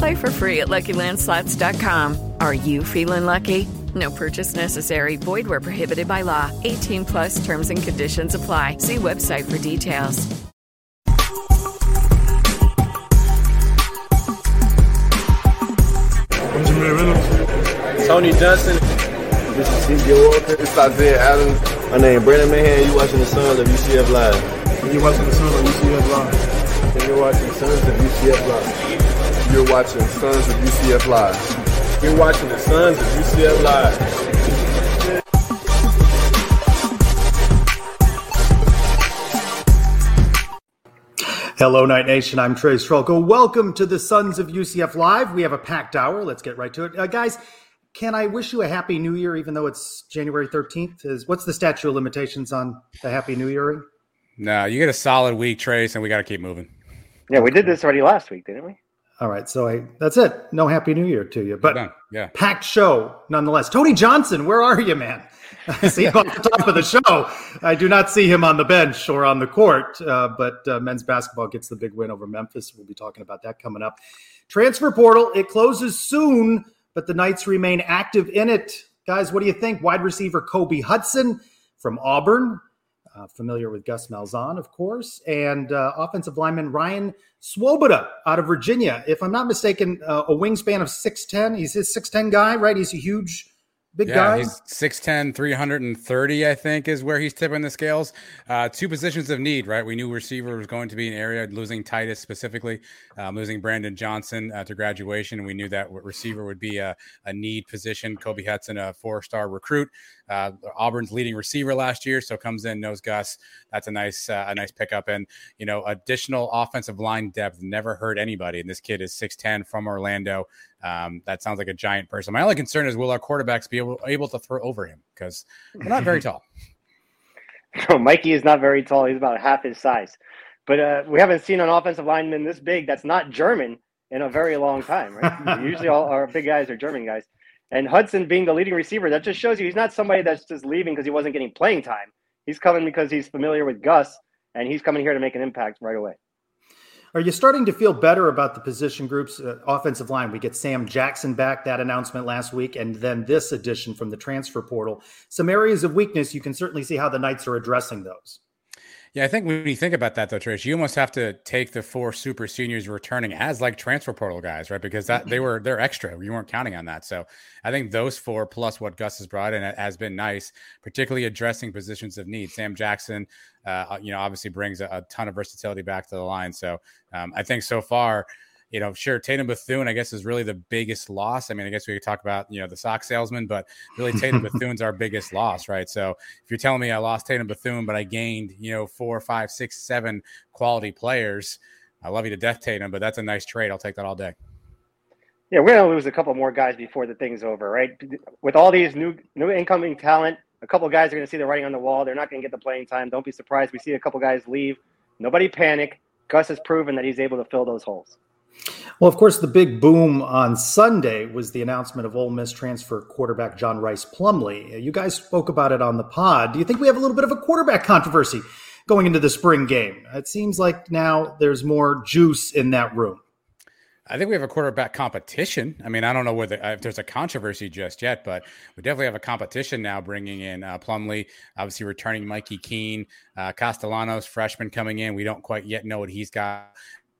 Play for free at LuckyLandSlots.com. Are you feeling lucky? No purchase necessary. Void where prohibited by law. 18 plus terms and conditions apply. See website for details. I'm Jameer Reynolds. Tony Johnson. This is CJ Walker. This is Isaiah Adams. My name is Brandon Mahan. You watching the Sons of UCF Live. You're watching the Sons of UCF Live. And you're watching Sons of UCF Live. You're watching Sons of UCF Live. You're watching the Sons of UCF Live. Hello, Knight Nation. I'm Trace Trylko. Welcome to the Sons of UCF Live. We have a packed hour. Let's get right to it. Uh, guys, can I wish you a happy new year, even though it's January 13th? Is What's the statute of limitations on the happy new year? No, you get a solid week, Trace, and we got to keep moving. Yeah, we did this already last week, didn't we? All right, so I, that's it. No happy new year to you, but Yeah. packed show nonetheless. Tony Johnson, where are you, man? I see him on the top of the show. I do not see him on the bench or on the court, uh, but uh, men's basketball gets the big win over Memphis. We'll be talking about that coming up. Transfer portal, it closes soon, but the Knights remain active in it. Guys, what do you think? Wide receiver Kobe Hudson from Auburn, uh, familiar with Gus Malzahn, of course, and uh, offensive lineman Ryan Swoboda out of Virginia. If I'm not mistaken, uh, a wingspan of 6'10. He's a 6'10 guy, right? He's a huge, big yeah, guy. he's 6'10, 330, I think, is where he's tipping the scales. Uh, two positions of need, right? We knew receiver was going to be an area, losing Titus specifically, um, losing Brandon Johnson uh, to graduation. We knew that receiver would be a, a need position. Kobe Hudson, a four star recruit. Uh, Auburn's leading receiver last year, so comes in, knows Gus. That's a nice, uh, a nice pickup, and you know, additional offensive line depth. Never hurt anybody, and this kid is six ten from Orlando. Um, that sounds like a giant person. My only concern is will our quarterbacks be able, able to throw over him because they're not very tall. No, Mikey is not very tall. He's about half his size. But uh, we haven't seen an offensive lineman this big that's not German in a very long time, right? Usually all our big guys are German guys. And Hudson being the leading receiver, that just shows you he's not somebody that's just leaving because he wasn't getting playing time. He's coming because he's familiar with Gus and he's coming here to make an impact right away. Are you starting to feel better about the position groups, uh, offensive line? We get Sam Jackson back, that announcement last week, and then this addition from the transfer portal. Some areas of weakness, you can certainly see how the Knights are addressing those. Yeah, I think when you think about that though, Trish, you almost have to take the four super seniors returning as like transfer portal guys, right? Because that they were they're extra. You weren't counting on that. So I think those four plus what Gus has brought in has been nice, particularly addressing positions of need. Sam Jackson, uh, you know, obviously brings a, a, ton of versatility back to the line. So um, I think so far, you know, sure, Tatum Bethune, I guess, is really the biggest loss. I mean, I guess we could talk about, you know, the sock salesman, but really Tatum Bethune's our biggest loss, right? So if you're telling me I lost Tatum Bethune, but I gained, you know, four, five, six, seven quality players, I love you to death, Tatum, but that's a nice trade. I'll take that all day. Yeah, we're gonna lose a couple more guys before the thing's over, right? With all these new new incoming talent, a couple guys are gonna see the writing on the wall. They're not gonna get the playing time. Don't be surprised. We see a couple guys leave. Nobody panic. Gus has proven that he's able to fill those holes. Well, of course, the big boom on Sunday was the announcement of Ole Miss transfer quarterback John Rhys Plumlee. You guys spoke about it on the pod. Do you think we have a little bit of a quarterback controversy going into the spring game? It seems like now there's more juice in that room. I think we have a quarterback competition. I mean, I don't know whether if there's a controversy just yet, but we definitely have a competition now. Bringing in uh, Plumlee, obviously returning Mikey Keene, uh, Castellanos, freshman coming in. We don't quite yet know what he's got.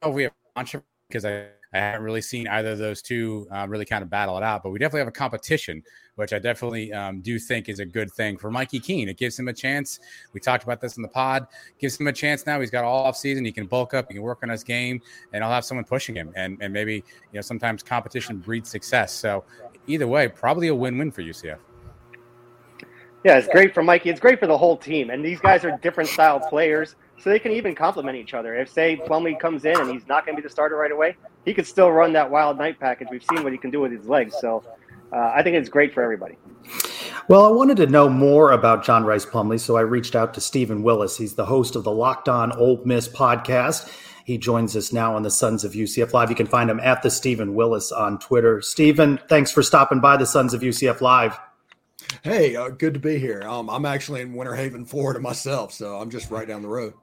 We have a controversy because I, I haven't really seen either of those two uh, really kind of battle it out. But we definitely have a competition, which I definitely um, do think is a good thing for Mikey Keene. It gives him a chance. We talked about this in the pod. Gives him a chance now. He's got all off season. He can bulk up. He can work on his game, and I'll have someone pushing him. And and maybe you know sometimes competition breeds success. So either way, probably a win-win for UCF. Yeah, it's great for Mikey. It's great for the whole team. And these guys are different style players, so they can even complement each other. If say Plumlee comes in and he's not going to be the starter right away, he could still run that wild night package. We've seen what he can do with his legs. So uh, I think it's great for everybody. Well, I wanted to know more about John Rhys Plumlee, so I reached out to Steven Willis. He's the host of the Locked On Ole Miss podcast. He joins us now on the Sons of UCF Live. You can find him at the Steven Willis on Twitter. Steven, thanks for stopping by the Sons of UCF Live. Hey, uh, good to be here. Um, I'm actually in Winter Haven, Florida myself, so I'm just right down the road.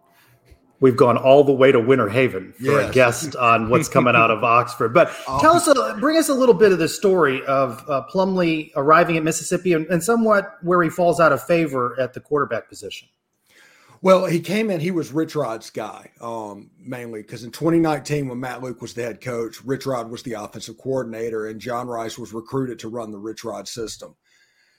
We've gone all the way to Winter Haven for yes. a guest on what's coming out of Oxford. But oh. tell us, a, bring us a little bit of the story of uh, Plumlee arriving at Mississippi and, and somewhat where he falls out of favor at the quarterback position. Well, he came in, he was Rich Rod's guy, um, mainly because in 2019, when Matt Luke was the head coach, Rich Rod was the offensive coordinator, and John Rhys was recruited to run the Rich Rod system.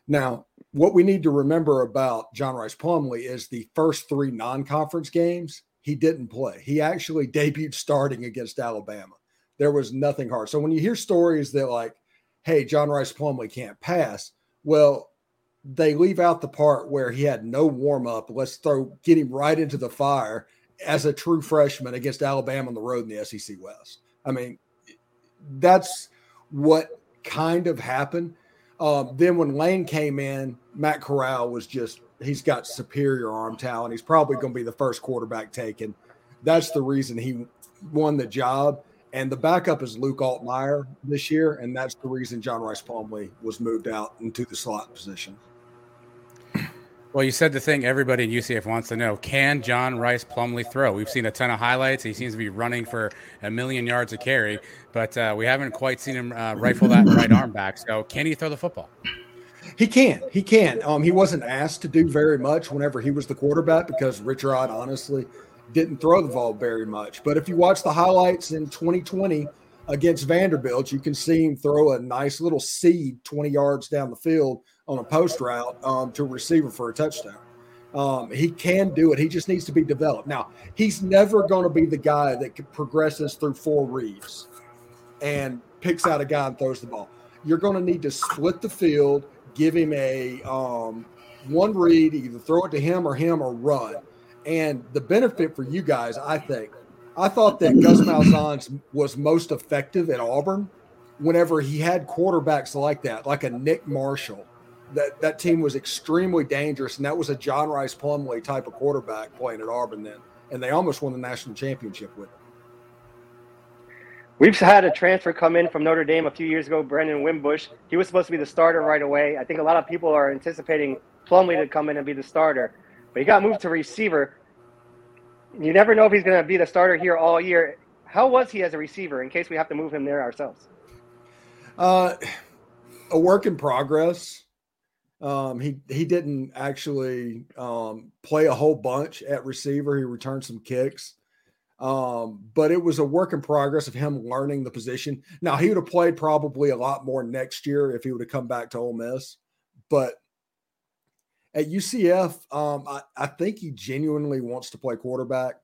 Now, what we need to remember about John Rhys Plumlee is the first three non conference games, he didn't play. He actually debuted starting against Alabama. There was nothing hard. So when you hear stories that, like, hey, John Rhys Plumlee can't pass, well, they leave out the part where he had no warm up. Let's throw get him right into the fire as a true freshman against Alabama on the road in the SEC West. I mean, that's what kind of happened. Um, then when Lane came in, Matt Corral was just he's got superior arm talent. He's probably going to be the first quarterback taken. That's the reason he won the job. And the backup is Luke Altmyer this year, and that's the reason John Rhys Plumlee was moved out into the slot position. Well, you said the thing everybody in UCF wants to know: Can John Rhys Plumlee throw? We've seen a ton of highlights. He seems to be running for a million yards a carry, but uh, we haven't quite seen him uh, rifle that right arm back. So, can he throw the football? He can. He can. Um, he wasn't asked to do very much whenever he was the quarterback because Rich Rod honestly didn't throw the ball very much. But if you watch the highlights in 2020 against Vanderbilt, you can see him throw a nice little seed 20 yards down the field on a post route um, to a receiver for a touchdown. Um, he can do it. He just needs to be developed. Now, he's never going to be the guy that progresses through four reads and picks out a guy and throws the ball. You're going to need to split the field, give him a um, one read, either throw it to him or him or run. And the benefit for you guys, I think, I thought that Gus Malzahn was most effective at Auburn whenever he had quarterbacks like that, like a Nick Marshall that that team was extremely dangerous, and that was a John Rhys Plumlee type of quarterback playing at Auburn then, and they almost won the national championship with him. We've had a transfer come in from Notre Dame a few years ago, Brandon Wimbush. He was supposed to be the starter right away. I think a lot of people are anticipating Plumlee to come in and be the starter, but he got moved to receiver. You never know if he's going to be the starter here all year. How was he as a receiver? In case we have to move him there ourselves. Uh, a work in progress. Um, he he didn't actually um, play a whole bunch at receiver. He returned some kicks, um, but it was a work in progress of him learning the position. Now he would have played probably a lot more next year if he would have come back to Ole Miss, but at UCF, um, I, I think he genuinely wants to play quarterback.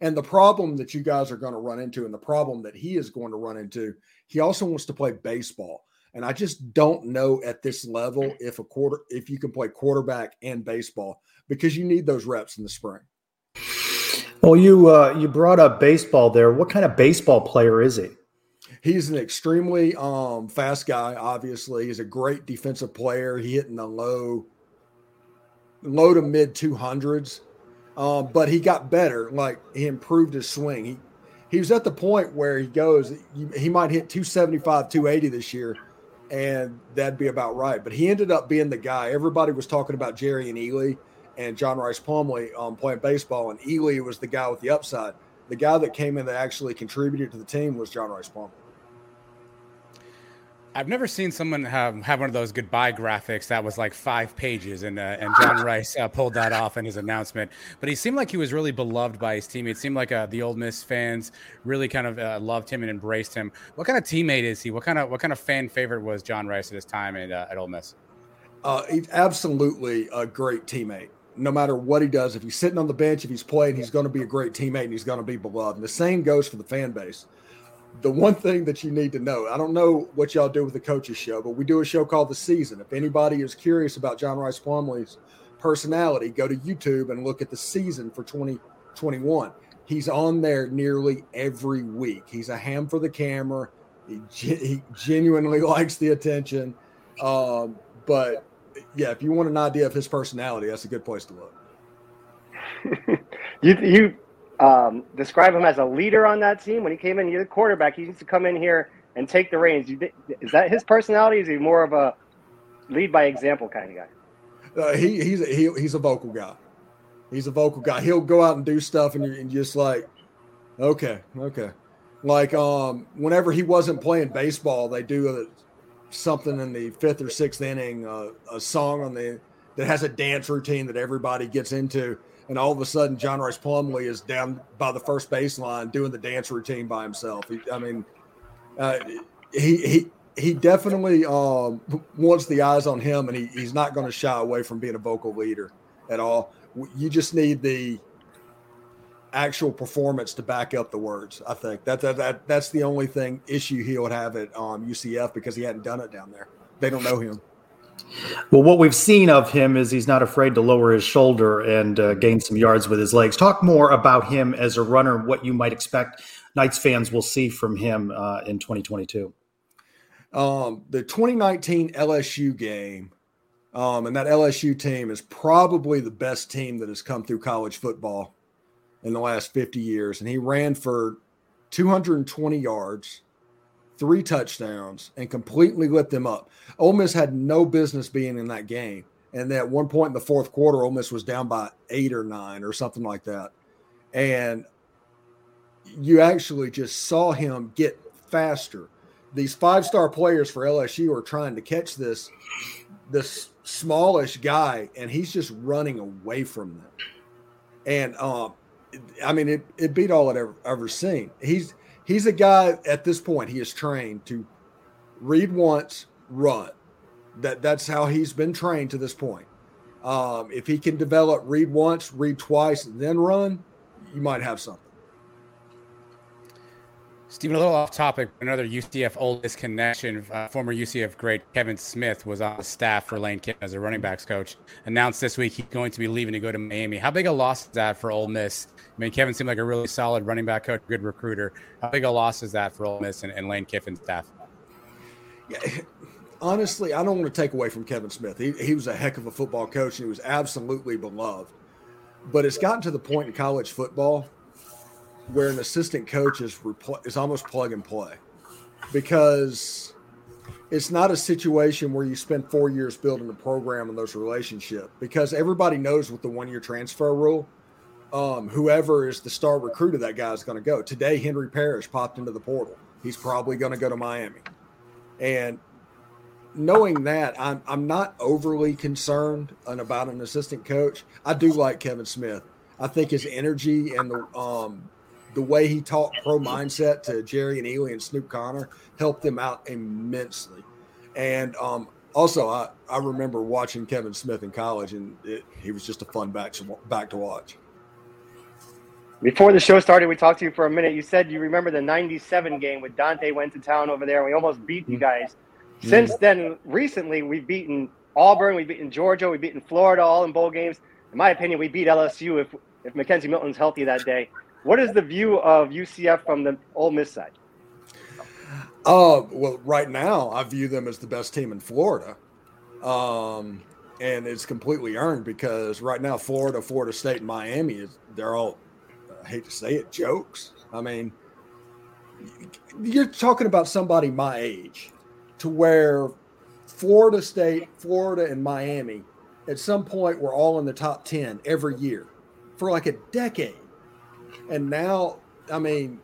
And the problem that you guys are going to run into, and the problem that he is going to run into, he also wants to play baseball. And I just don't know at this level if a quarter if you can play quarterback and baseball because you need those reps in the spring. Well, you uh, you brought up baseball there. What kind of baseball player is he? He's an extremely um, fast guy. Obviously, he's a great defensive player. He hit in the low, low to mid two hundreds, um, but he got better. Like he improved his swing. He he was at the point where he goes. He might hit 275, 280 this year and that'd be about right. But he ended up being the guy. Everybody was talking about Jerrion Ealy and John Rhys Plumlee um, playing baseball, and Ealy was the guy with the upside. The guy that came in that actually contributed to the team was John Rhys Plumlee. I've never seen someone have, have one of those goodbye graphics that was like five pages, and uh, and John Rhys uh, pulled that off in his announcement. But he seemed like he was really beloved by his teammates. It seemed like uh, the Ole Miss fans really kind of uh, loved him and embraced him. What kind of teammate is he? What kind of what kind of fan favorite was John Rhys at his time at, uh, at Ole Miss? Uh, he's absolutely a great teammate. No matter what he does, if he's sitting on the bench, if he's playing, he's going to be a great teammate and he's going to be beloved. And the same goes for the fan base. The one thing that you need to know i don't know what y'all do with the coaches show but we do a show called the season. If anybody is curious about john rhys plumlee's personality go to youtube and look at the season for 2021 he's on there nearly every week. He's a ham for the camera. He, he genuinely likes the attention. Um, but yeah if you want an idea of his personality that's a good place to look you you um, describe him as a leader on that team. When he came in, you're the quarterback. He needs to come in here and take the reins. Is that his personality? Is he more of a lead by example kind of guy? Uh, he, he's a, he, he's a vocal guy. He's a vocal guy. He'll go out and do stuff, and you're and just like, okay, okay. Like um, whenever he wasn't playing baseball, they do a, something in the fifth or sixth inning, uh, a song on the that has a dance routine that everybody gets into and all of a sudden John Rhys Plumlee is down by the first baseline doing the dance routine by himself. He, I mean, uh, he he he definitely um, wants the eyes on him, and he, he's not going to shy away from being a vocal leader at all. You just need the actual performance to back up the words. I think that that, that that's the only thing issue he would have at um, UCF because he hadn't done it down there. They don't know him. Well, what we've seen of him is he's not afraid to lower his shoulder and uh, gain some yards with his legs. Talk more about him as a runner, what you might expect Knights fans will see from him uh, in 2022. Um, the 2019 LSU game, um, and that LSU team is probably the best team that has come through college football in the last 50 years. And he ran for 220 yards, three touchdowns, and completely lit them up. Ole Miss had no business being in that game. And at one point in the fourth quarter, Ole Miss was down by eight or nine or something like that. And you actually just saw him get faster. These five star players for LSU are trying to catch this this smallish guy, and he's just running away from them. And um, I mean, it, it beat all I'd ever, ever seen. He's he's a guy at this point he is trained to read once, run. That that's how he's been trained to this point. Um, if he can develop read once, read twice, then run, you might have something. Steven, a little off topic. Another UCF Ole Miss connection. Uh, former UCF great Kevin Smith was on the staff for Lane Kiffin as a running backs coach. Announced this week he's going to be leaving to go to Miami. How big a loss is that for Ole Miss? I mean, Kevin seemed like a really solid running back coach, good recruiter. How big a loss is that for Ole Miss and, and Lane Kiffin's staff? Yeah, honestly, I don't want to take away from Kevin Smith. He, he was a heck of a football coach and he was absolutely beloved. But it's gotten to the point in college football where an assistant coach is repl- is almost plug and play because it's not a situation where you spend four years building a program and those relationships because everybody knows with the one year transfer rule – um, whoever is the star recruiter, that guy is going to go. Today, Henry Parrish popped into the portal. He's probably going to go to Miami. And knowing that, I'm, I'm not overly concerned about an assistant coach. I do like Kevin Smith. I think his energy and the um, the way he taught pro mindset to Jerrion Ealy and Snoop Conner helped them out immensely. And um, also, I, I remember watching Kevin Smith in college, and it, he was just a fun back to, back to watch. Before the show started, we talked to you for a minute. You said you remember the 97 game with Daunte went to town over there. And we almost beat you guys. Since then, recently, we've beaten Auburn, we've beaten Georgia, we've beaten Florida, all in bowl games. In my opinion, we beat LSU if, if McKenzie Milton's healthy that day. What is the view of UCF from the Ole Miss side? Uh, well, right now, I view them as the best team in Florida. Um, and it's completely earned because right now, Florida, Florida State, and Miami, is they're all I hate to say it, jokes. I mean, you're talking about somebody my age to where Florida State, Florida, and Miami at some point were all in the top 10 every year for like a decade. And now, I mean,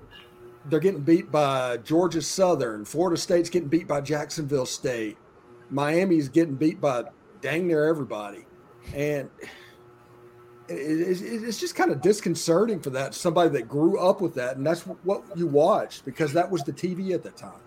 they're getting beat by Georgia Southern. Florida State's getting beat by Jacksonville State. Miami's getting beat by dang near everybody, and it's just kind of disconcerting for that somebody that grew up with that, and that's what you watched because that was the TV at the time.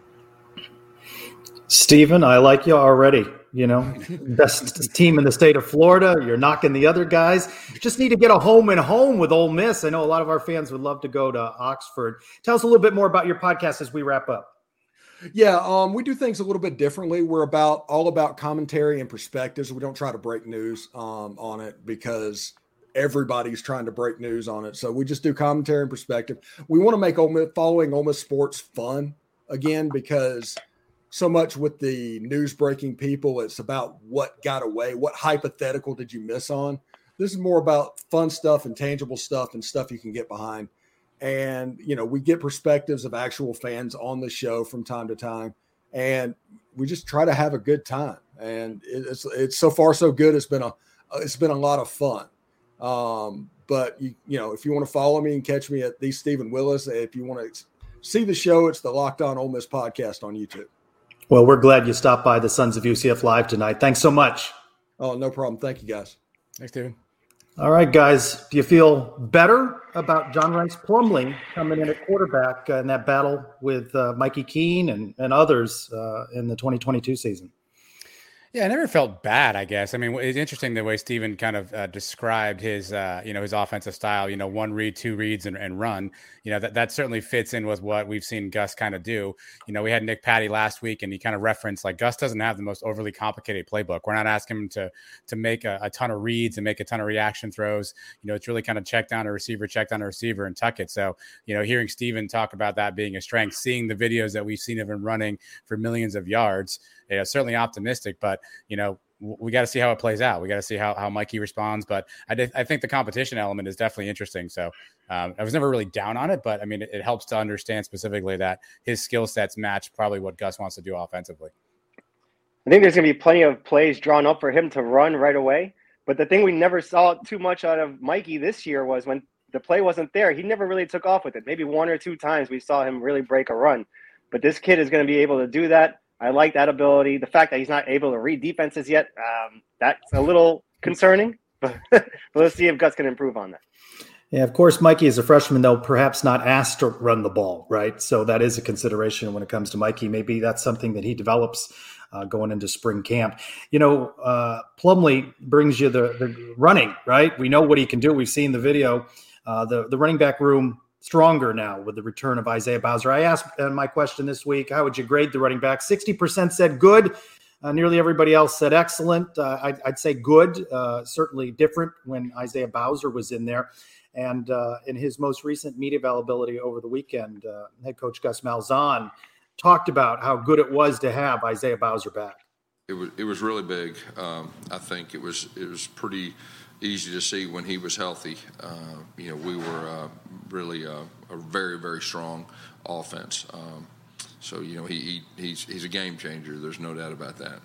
Steven, I like you already. You know, best team in the state of Florida. You're knocking the other guys. Just need to get a home and home with Ole Miss. I know a lot of our fans would love to go to Oxford. Tell us a little bit more about your podcast as we wrap up. Yeah, um, we do things a little bit differently. We're about all about commentary and perspectives. We don't try to break news um, on it because everybody's trying to break news on it. So we just do commentary and perspective. We want to make Ole Miss, following Ole Miss sports fun again because so much with the news breaking people, it's about what got away, what hypothetical did you miss on. This is more about fun stuff and tangible stuff and stuff you can get behind. And you know, we get perspectives of actual fans on the show from time to time, and we just try to have a good time. And it's it's so far so good. It's been a it's been a lot of fun. Um, but you, you know, if you want to follow me and catch me at the Steven Willis, if you want to see the show, it's the Locked On Ole Miss podcast on YouTube. Well, we're glad you stopped by the Sons of UCF Live tonight. Thanks so much. Oh, no problem. Thank you, guys. Thanks, David. All right, guys. Do you feel better about John Rhys Plumlee coming in at quarterback uh, in that battle with uh, Mikey Keene and, and others uh, in the 2022 season? Yeah, I never felt bad. I guess. I mean, it's interesting the way Steven kind of uh, described his, uh, you know, his offensive style. You know, one read, two reads, and, and run. You know, that that certainly fits in with what we've seen Gus kind of do. You know, we had Nick Patty last week, and he kind of referenced like Gus doesn't have the most overly complicated playbook. We're not asking him to to make a, a ton of reads and make a ton of reaction throws. You know, it's really kind of check down a receiver, check down a receiver, and tuck it. So, you know, hearing Steven talk about that being a strength, seeing the videos that we've seen of him running for millions of yards you know, certainly optimistic, but you know, we got to see how it plays out. We got to see how, how Mikey responds. But I, did, I think the competition element is definitely interesting. So um, I was never really down on it, but I mean, it, it helps to understand specifically that his skill sets match probably what Gus wants to do offensively. I think there's going to be plenty of plays drawn up for him to run right away. But the thing we never saw too much out of Mikey this year was when the play wasn't there, he never really took off with it. Maybe one or two times we saw him really break a run. But this kid is going to be able to do that I like that ability. The fact that he's not able to read defenses yet, um, that's a little concerning. But, let's see if Gus can improve on that. Yeah, of course, Mikey is a freshman, though perhaps not asked to run the ball, right? So that is a consideration when it comes to Mikey. Maybe that's something that he develops uh, going into spring camp. You know, uh, Plumlee brings you the, the running, right? We know what he can do. We've seen the video. Uh, the the running back room stronger now with the return of Isaiah Bowser. I asked uh, my question this week how would you grade the running back? 60% said good. Uh, nearly everybody else said excellent. Uh, I'd, I'd, say good, uh, certainly different when Isaiah Bowser was in there. And uh, in his most recent media availability over the weekend, uh, head coach Gus Malzahn talked about how good it was to have Isaiah Bowser back. It was it was really big. Um, I think it was it was pretty easy to see when he was healthy. Uh, you know, we were uh, really uh, a very, very strong offense. Um, so, you know, he, he, he's, he's a game changer. There's no doubt about that.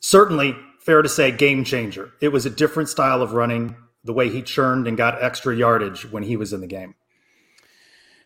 Certainly fair to say game changer. It was a different style of running, the way he churned and got extra yardage when he was in the game.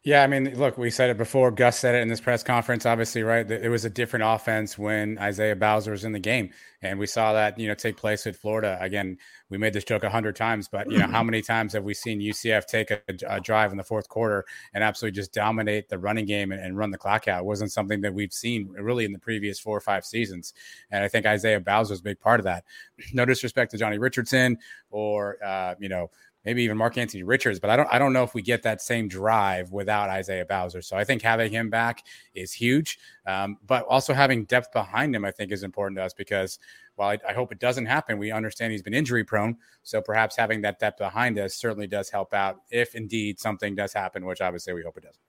Yeah, I mean, look, we said it before. Gus said it in this press conference, obviously, right? It was a different offense when Isaiah Bowser was in the game. And we saw that, you know, take place at Florida. Again, we made this joke a hundred times, but, you know, how many times have we seen UCF take a, a drive in the fourth quarter and absolutely just dominate the running game and, and, run the clock out? It wasn't something that we've seen really in the previous four or five seasons. And I think Isaiah Bowser was a big part of that. No disrespect to Johnny Richardson or, uh, you know, maybe even Mark Anthony Richards, but I don't I don't know if we get that same drive without Isaiah Bowser. So I think having him back is huge. Um, but also having depth behind him, I think, is important to us because while I, I, hope it doesn't happen, we understand he's been injury prone. So perhaps having that depth behind us certainly does help out if indeed something does happen, which obviously we hope it doesn't.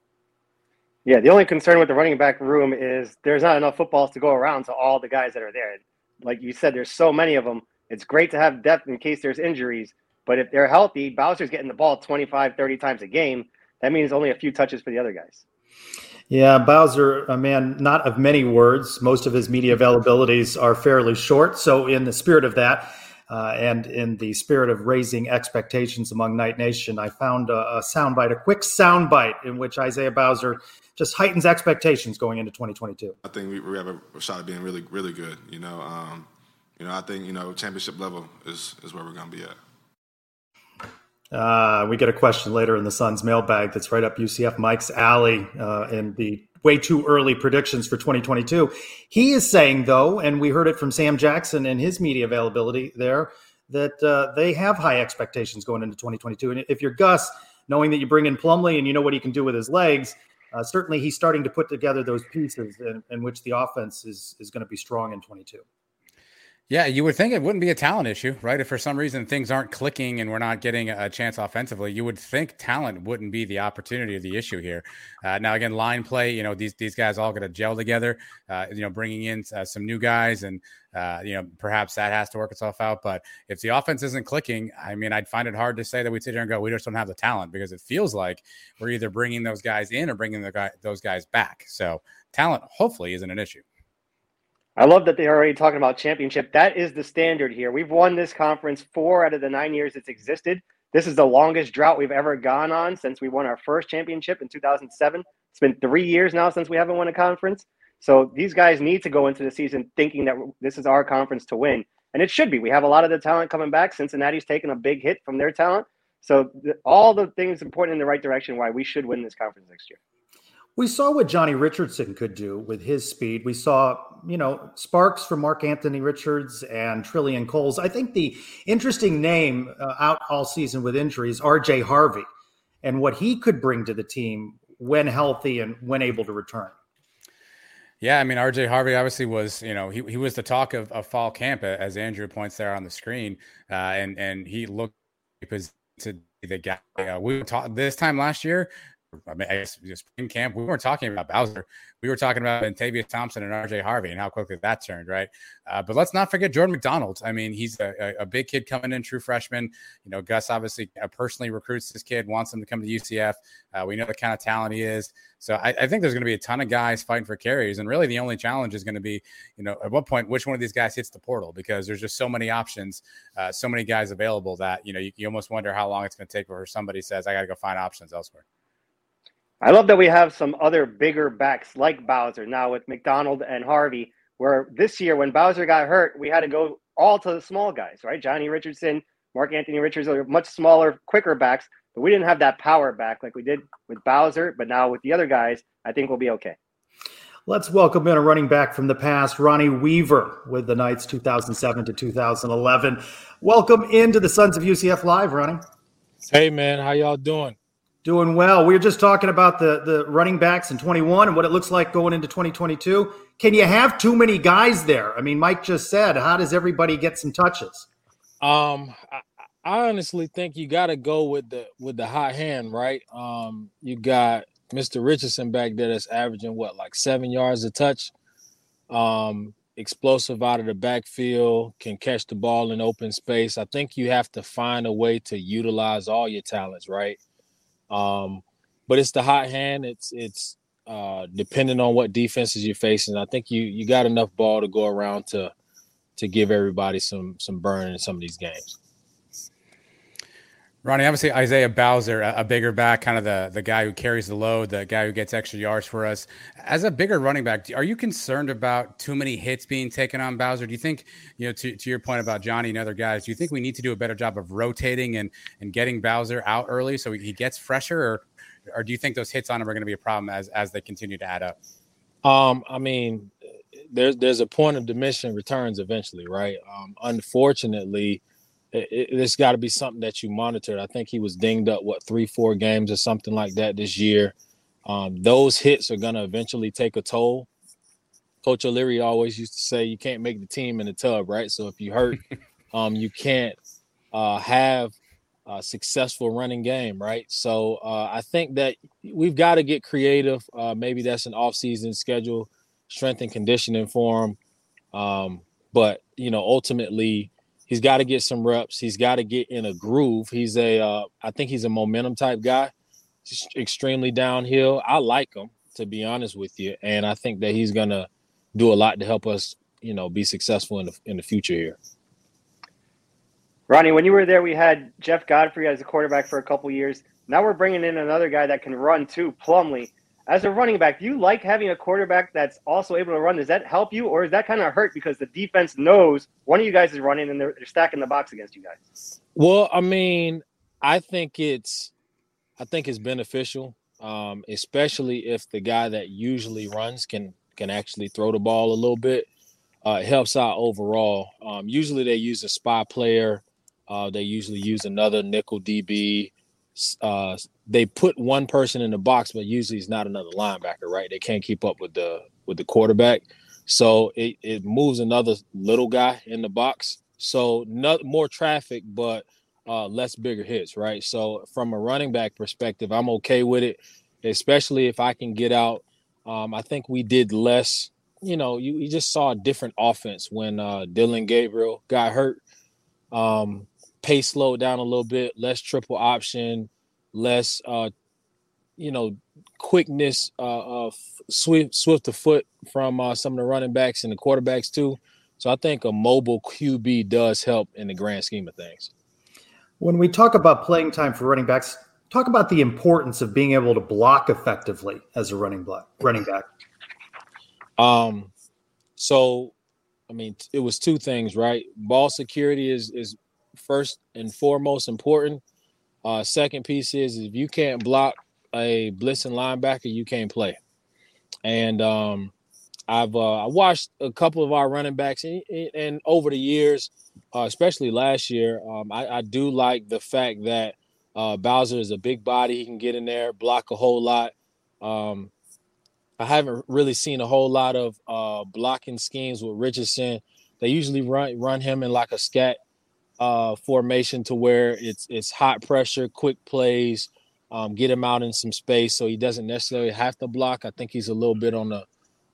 Yeah, the only concern with the running back room is there's not enough footballs to go around to all the guys that are there. Like you said, there's so many of them. It's great to have depth in case there's injuries, but if they're healthy, Bowser's getting the ball 25, 30 times a game. That means only a few touches for the other guys. Yeah, Bowser, a man not of many words. Most of his media availabilities are fairly short. So, in the spirit of that, Uh, and in the spirit of raising expectations among Knight Nation, I found a, a soundbite, a quick soundbite in which Isaiah Bowser just heightens expectations going into 2022. I think we, we have a shot at being really, really good. You know, um, you know, I think you know championship level is is where we're going to be at. Uh, we get a question later in the Sons mailbag that's right up UCF Mike's alley uh, and the way too early predictions for 2022. He is saying, though, and we heard it from Sam Jackson and his media availability there, that uh, they have high expectations going into 2022. And if you're Gus, knowing that you bring in Plumlee and you know what he can do with his legs, uh, certainly he's starting to put together those pieces in, in which the offense is is going to be strong in 22. Yeah, you would think it wouldn't be a talent issue, right? If for some reason things aren't clicking and we're not getting a chance offensively, you would think talent wouldn't be the opportunity or the issue here. Uh, now, again, line play, you know, these these guys all got to gel together. Uh, you know, bringing in uh, some new guys, and uh, you know, perhaps that has to work itself out. But if the offense isn't clicking, I mean, I'd find it hard to say that we'd sit here and go, we just don't have the talent because it feels like we're either bringing those guys in or bringing the guy those guys back. So talent, hopefully, isn't an issue. I love that they're already talking about championship. That is the standard here. We've won this conference four out of the nine years it's existed. This is the longest drought we've ever gone on since we won our first championship in 2007. It's been three years now since we haven't won a conference. So these guys need to go into the season thinking that this is our conference to win. And it should be. We have a lot of the talent coming back. Cincinnati's taken a big hit from their talent. So all the things important in the right direction why we should win this conference next year. We saw what Johnny Richardson could do with his speed. We saw, you know, sparks from Mark Anthony Richards and Trillian Coles. I think the interesting name uh, out all season with injuries, RJ Harvey, and what he could bring to the team when healthy and when able to return. Yeah, I mean, RJ Harvey obviously was, you know, he, he was the talk of, of fall camp, as Andrew points there on the screen, uh, and and he looked to be the guy. Uh, we talked this time last year. I mean, I in camp, we weren't talking about Bowser. We were talking about Tavius Thompson and RJ Harvey and how quickly that turned, right? Uh, but let's not forget Jordan McDonald. I mean, he's a, a, big kid coming in, true freshman. You know, Gus obviously uh, personally recruits this kid, wants him to come to UCF. Uh, we know the kind of talent he is. So I, I think there's going to be a ton of guys fighting for carries. And really, the only challenge is going to be, you know, at what point, which one of these guys hits the portal because there's just so many options, uh, so many guys available that, you know, you, you almost wonder how long it's going to take before somebody says, I got to go find options elsewhere. I love that we have some other bigger backs like Bowser now with McDonald and Harvey. Where this year, when Bowser got hurt, we had to go all to the small guys, right? Johnny Richardson, Mark Anthony Richards are much smaller, quicker backs, but we didn't have that power back like we did with Bowser. But now with the other guys, I think we'll be okay. Let's welcome in a running back from the past, Ronnie Weaver, with the Knights 2007 to 2011. Welcome into the Sons of UCF Live, Ronnie. Hey, man, how y'all doing? Doing well. We were just talking about the the running backs in 21 and what it looks like going into 2022. Can you have too many guys there? I mean, Mike just said, how does everybody get some touches? Um, I, I honestly think you got to go with the with the hot hand, right? Um, you got Mr. Richardson back there that's averaging what like seven yards a touch. Um, explosive out of the backfield, can catch the ball in open space. I think you have to find a way to utilize all your talents, right? Um, but it's the hot hand. It's it's uh, depending on what defenses you're facing. I think you you got enough ball to go around to to give everybody some some burn in some of these games. Ronnie, obviously Isaiah Bowser, a, bigger back, kind of the the guy who carries the load, the guy who gets extra yards for us. As a bigger running back, are you concerned about too many hits being taken on Bowser? Do you think, you know, to, to your point about Johnny and other guys, do you think we need to do a better job of rotating and and getting Bowser out early so he gets fresher, or or do you think those hits on him are going to be a problem as as they continue to add up? Um, I mean, there's there's a point of diminishing returns eventually, right? Um, unfortunately it, it's got to be something that you monitored. I think he was dinged up what three, four games or something like that this year. Um, those hits are gonna eventually take a toll. Coach O'Leary always used to say you can't make the team in the tub, right? So if you hurt, um, you can't uh, have a successful running game, right? So uh, I think that we've got to get creative. Uh, maybe that's an off-season schedule, strength and conditioning for him. Um, but you know, ultimately, he's got to get some reps. He's got to get in a groove. He's a, uh, I think he's a momentum type guy. Extremely downhill. I like him to be honest with you, and I think that he's gonna do a lot to help us, you know, be successful in the in the future here. Ronnie, when you were there, we had Jeff Godfrey as a quarterback for a couple years. Now we're bringing in another guy that can run too, Plumlee. As a running back, do you like having a quarterback that's also able to run? Does that help you, or is that kind of hurt because the defense knows one of you guys is running and they're, they're stacking the box against you guys? Well, I mean, I think it's, I think it's beneficial, um, especially if the guy that usually runs can can actually throw the ball a little bit. Uh, it helps out overall. Um, usually they use a spy player. Uh, they usually use another nickel DB. Uh, they put one person in the box, but usually it's not another linebacker, right? They can't keep up with the with the quarterback, so it, it moves another little guy in the box. So not more traffic, but uh, less bigger hits, right? So from a running back perspective, I'm okay with it, especially if I can get out. Um, I think we did less. You know, you, you just saw a different offense when uh, Dillon Gabriel got hurt. Um, pace slowed down a little bit, less triple option, less uh, you know, quickness, uh, uh swift swift of foot from uh, some of the running backs and the quarterbacks too. So I think a mobile QB does help in the grand scheme of things. When we talk about playing time for running backs, talk about the importance of being able to block effectively as a running back. Running back. Um, so I mean, it was two things, right? Ball security is is first and foremost important. Uh, second piece is if you can't block a blitzing linebacker, you can't play. And um, I've uh, I watched a couple of our running backs, and, and over the years, uh, especially last year, um, I, I, do like the fact that uh, Bowser is a big body; he can get in there, block a whole lot. Um, I haven't really seen a whole lot of uh, blocking schemes with Richardson. They usually run run him in like a scat uh, formation to where it's it's hot pressure, quick plays, um, get him out in some space so he doesn't necessarily have to block. I think he's a little bit on the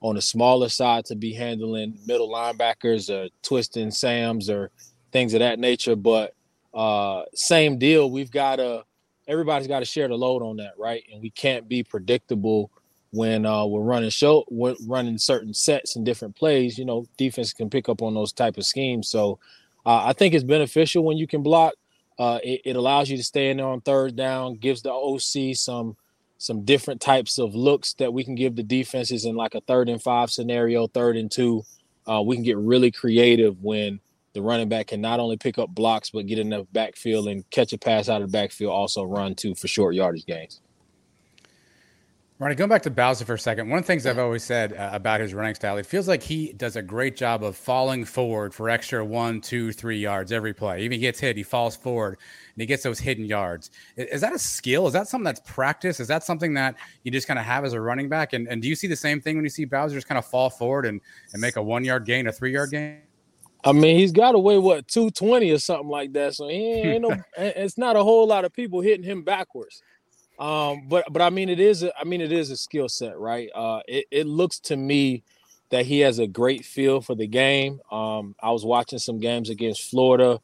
on the smaller side to be handling middle linebackers or twisting Sams or things of that nature. But uh, same deal. We've got to everybody's got to share the load on that, right? And we can't be predictable when uh, we're running show we're running certain sets and different plays. You know, defense can pick up on those type of schemes. So uh, I think it's beneficial when you can block. Uh, it, it, allows you to stay in there on third down, gives the OC some some different types of looks that we can give the defenses in like a third and five scenario, third and two. Uh, we can get really creative when the running back can not only pick up blocks but get enough backfield and catch a pass out of the backfield, also run too for short yardage gains. Ronnie, going back to Bowser for a second, one of the things I've always said uh, about his running style, it feels like he does a great job of falling forward for extra one, two, three yards every play. Even he gets hit, he falls forward and he gets those hidden yards. Is, is that a skill? Is that something that's practice? Is that something that you just kind of have as a running back? And, and do you see the same thing when you see Bowser just kind of fall forward and, and make a one yard gain, a three yard gain? I mean, he's got away what two twenty or something like that. So he ain't no. it's not a whole lot of people hitting him backwards. Um, but but I mean it is a, I mean it is a skill set, right? Uh, it, it looks to me that he has a great feel for the game. Um, I was watching some games against Florida,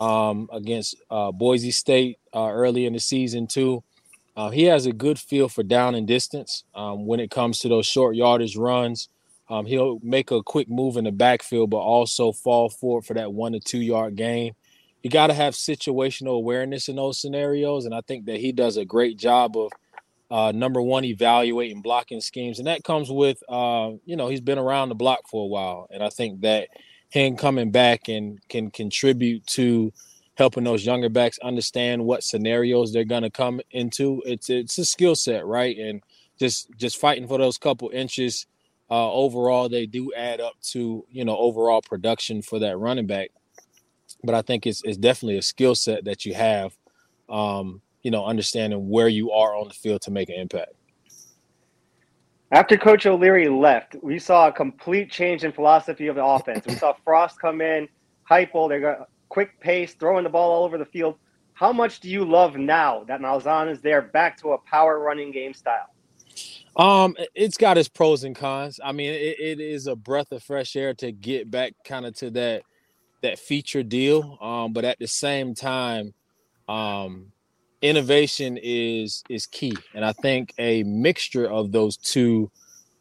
um, against uh, Boise State uh, early in the season too. Uh, he has a good feel for down and distance um, when it comes to those short yardage runs. Um, he'll make a quick move in the backfield, but also fall forward for that one to two yard gain you got to have situational awareness in those scenarios, and I think that he does a great job of uh, number one evaluating blocking schemes, and that comes with uh, you know he's been around the block for a while, and I think that him coming back and can contribute to helping those younger backs understand what scenarios they're going to come into. It's it's a skill set, right? And just just fighting for those couple inches uh, overall, they do add up to you know overall production for that running back but I think it's it's definitely a skill set that you have. Um, you know, understanding where you are on the field to make an impact. After Coach O'Leary left, we saw a complete change in philosophy of the offense. We saw Frost come in, Heupel, they got quick pace, throwing the ball all over the field. How much do you love now that Malzahn is there, back to a power running game style? Um, it's got its pros and cons. I mean, it, it is a breath of fresh air to get back kind of to that that feature deal. Um, but at the same time, um, innovation is is key, and I think a mixture of those two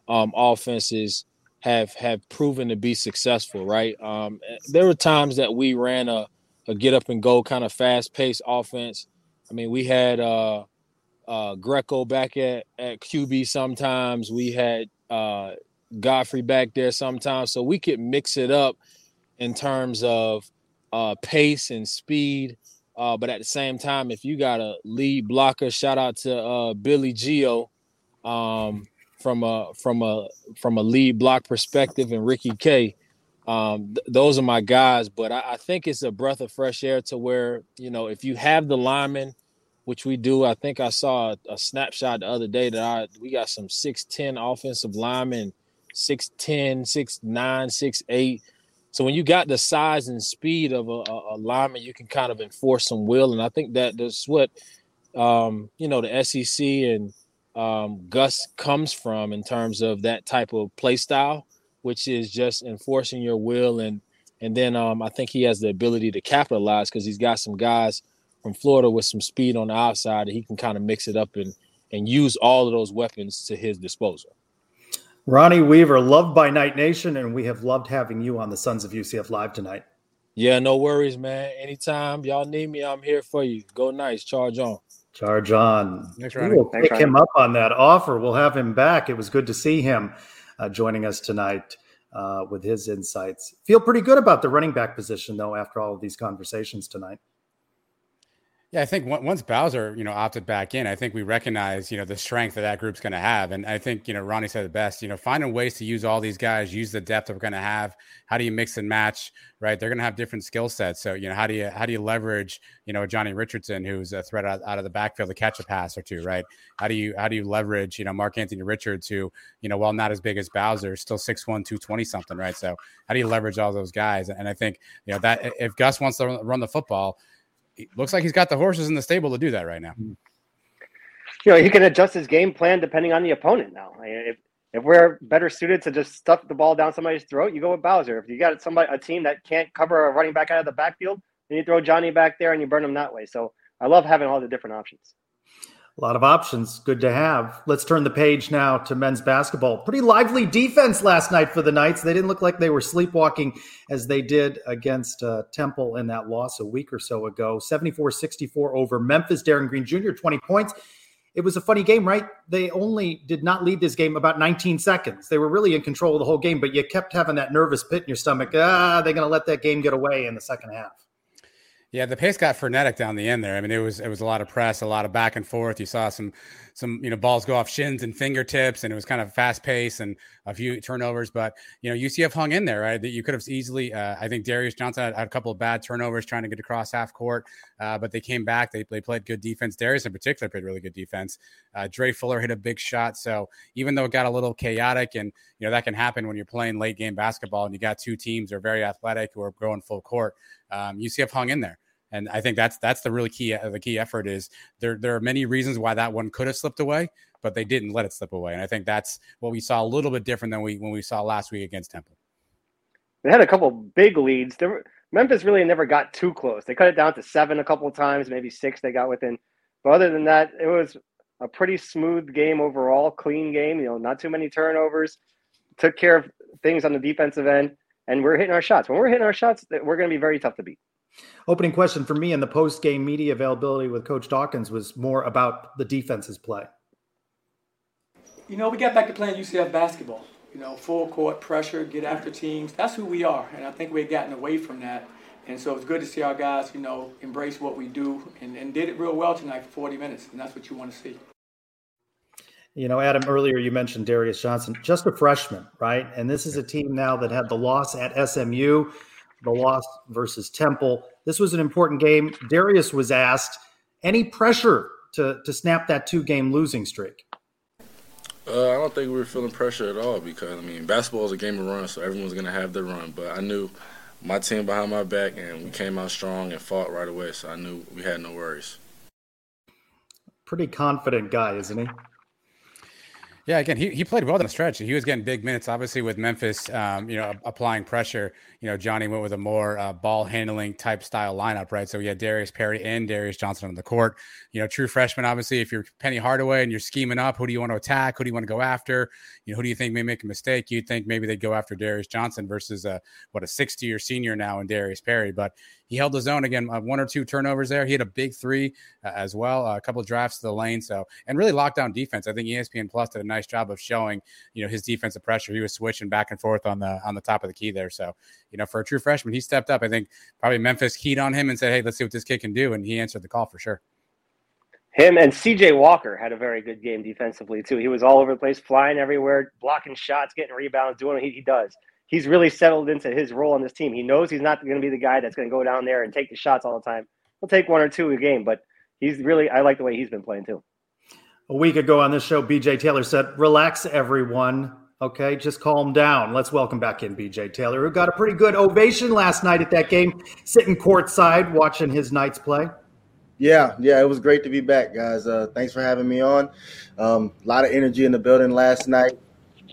um, offenses have have proven to be successful. Right? Um, there were times that we ran a a get up and go kind of fast paced offense. I mean, we had uh, uh, Greco back at, at QB sometimes. We had uh, Godfrey back there sometimes. So we could mix it up in terms of uh, pace and speed. Uh, but at the same time, if you got a lead blocker, shout out to uh, Billy Geo um, from a from a from a lead block perspective and Ricky K. Um, th- those are my guys, but I, I think it's a breath of fresh air to where you know if you have the linemen, which we do. I think I saw a, a snapshot the other day that I we got some six ten offensive linemen, 6'10, 6'9, 6'8. So when you got the size and speed of a, a, a lineman, you can kind of enforce some will, and I think that that's what um, you know the SEC and um, Gus comes from in terms of that type of play style, which is just enforcing your will, and and then um, I think he has the ability to capitalize because he's got some guys from Florida with some speed on the outside, and he can kind of mix it up and and use all of those weapons to his disposal. Ronnie Weaver, loved by Knight Nation, and we have loved having you on the Sons of UCF Live tonight. Yeah, no worries, man. Anytime y'all need me, I'm here for you. Go nice. Charge on. Charge on. Thanks, We'll Thanks, pick Ronnie. him up on that offer. We'll have him back. It was good to see him uh, joining us tonight uh, with his insights. Feel pretty good about the running back position, though, after all of these conversations tonight. Yeah, I think on- once Bowser, you know, opted back in, I think we recognize, you know, the strength that that group's going to have. And I think, you know, Ronnie said the best, you know, finding ways to use all these guys, use the depth that we're going to have. How do you mix and match, right? They're going to have different skill sets. So, you know, how do you, how do you leverage, you know, Johnny Richardson, who's a threat out, out of the backfield to catch a pass or two, right? How do you, how do you leverage, you know, Mark Anthony Richards, who, you know, while not as big as Bowser, still 6'1, 220 something, right? So how do you leverage all those guys? And I think, you know, that if Gus wants to run the football, looks like he's got the horses in the stable to do that right now. Mm-hmm. you know, he can adjust his game plan depending on the opponent now. If if we're better suited to just stuff the ball down somebody's throat, you go with Bowser. If you got somebody a team that can't cover a running back out of the backfield, then you throw Johnny back there and you burn him that way. So I love having all the different options. A lot of options. Good to have. Let's turn the page now to men's basketball. Pretty lively defense last night for the Knights. They didn't look like they were sleepwalking as they did against uh, Temple in that loss a week or so ago. 74 64 over Memphis. Darin Green Jr., 20 points. It was a funny game, right? They only did not lead this game about 19 seconds. They were really in control of the whole game, but you kept having that nervous pit in your stomach. Ah, they're going to let that game get away in the second half. Yeah, the pace got frenetic down the end there. I mean, it was it was a lot of press, a lot of back and forth. You saw some some you know balls go off shins and fingertips, and it was kind of fast pace and a few turnovers. But you know, UCF hung in there, right? That you could have easily. Uh, I think Darius Johnson had, had a couple of bad turnovers trying to get across half court, uh, but they came back. They, they played good defense. Darius in particular played really good defense. Uh, Dre Fuller hit a big shot. So even though it got a little chaotic, and you know that can happen when you're playing late game basketball, and you got two teams that are very athletic who are going full court, um, UCF hung in there. And I think that's that's the really key. Uh, the key effort is there. There are many reasons why that one could have slipped away, but they didn't let it slip away. And I think that's what we saw a little bit different than we when we saw last week against Temple. They had a couple big leads. Were, Memphis really never got too close. They cut it down to seven a couple of times, maybe six they got within. But other than that, it was a pretty smooth game overall, clean game. You know, not too many turnovers. Took care of things on the defensive end, and we're hitting our shots. When we're hitting our shots, we're going to be very tough to beat. Opening question for me in the post game media availability with Coach Dawkins was more about the defense's play. You know, we got back to playing UCF basketball. You know, full court pressure, get after teams. That's who we are, and I think we've gotten away from that. And so it's good to see our guys, you know, embrace what we do and, and did it real well tonight for 40 minutes, and that's what you want to see. You know, Adam, earlier you mentioned Darius Johnson, just a freshman, right? And this is a team now that had the loss at SMU, the loss versus Temple. This was an important game. Darius was asked, any pressure to, to snap that two game losing streak? Uh, I don't think we were feeling pressure at all because I mean basketball is a game of runs, so everyone's gonna have their run. But I knew my team behind my back, and we came out strong and fought right away, so I knew we had no worries. Pretty confident guy, isn't he? Yeah, again, he, he played well down the stretch. He was getting big minutes, obviously, with Memphis, um, you know, applying pressure. You know, Johnny went with a more uh, ball handling type style lineup, right? So we had Darius Perry and Darius Johnson on the court. You know, true freshman, obviously, if you're Penny Hardaway and you're scheming up, who do you want to attack? Who do you want to go after? You know, who do you think may make a mistake? You'd think maybe they'd go after Darius Johnson versus, a, what, a 60 year senior now in Darius Perry. But he held his own again, uh, one or two turnovers there. He had a big three uh, as well, uh, a couple of drafts to the lane. So, and really locked down defense. I think ESPN Plus did a nice job of showing, you know, his defensive pressure. He was switching back and forth on the on the top of the key there. So, you know, for a true freshman, he stepped up. I think probably Memphis keyed on him and said, "Hey, let's see what this kid can do," and he answered the call for sure. Him and CJ Walker had a very good game defensively too. He was all over the place, flying everywhere, blocking shots, getting rebounds, doing what he, he does he's really settled into his role on this team. He knows he's not going to be the guy that's going to go down there and take the shots all the time. He'll take one or two a game, but he's really I like the way he's been playing too. A week ago on this show, BJ Taylor said, "Relax, everyone. Okay, just calm down. Let's welcome back in BJ Taylor, who got a pretty good ovation last night at that game, sitting courtside watching his Knights play." Yeah, yeah, it was great to be back, guys. Uh, thanks for having me on. Um, a lot of energy in the building last night.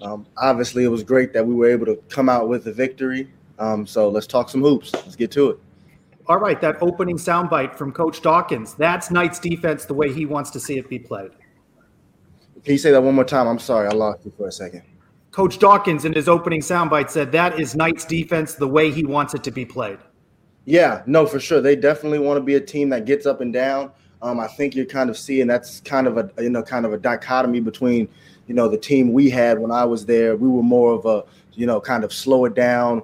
Um, obviously, it was great that we were able to come out with a victory. Um, so let's talk some hoops. Let's get to it. All right, that opening soundbite from Coach Dawkins. That's Knights defense the way he wants to see it be played. Can you say that one more time? I'm sorry, I lost you for a second. Coach Dawkins in his opening soundbite said that is Knights defense the way he wants it to be played. Yeah, no, for sure. They definitely want to be a team that gets up and down. Um, I think you're kind of seeing that's kind of a you know kind of a dichotomy between you know, the team we had when I was there, we were more of a, you know, kind of slow it down,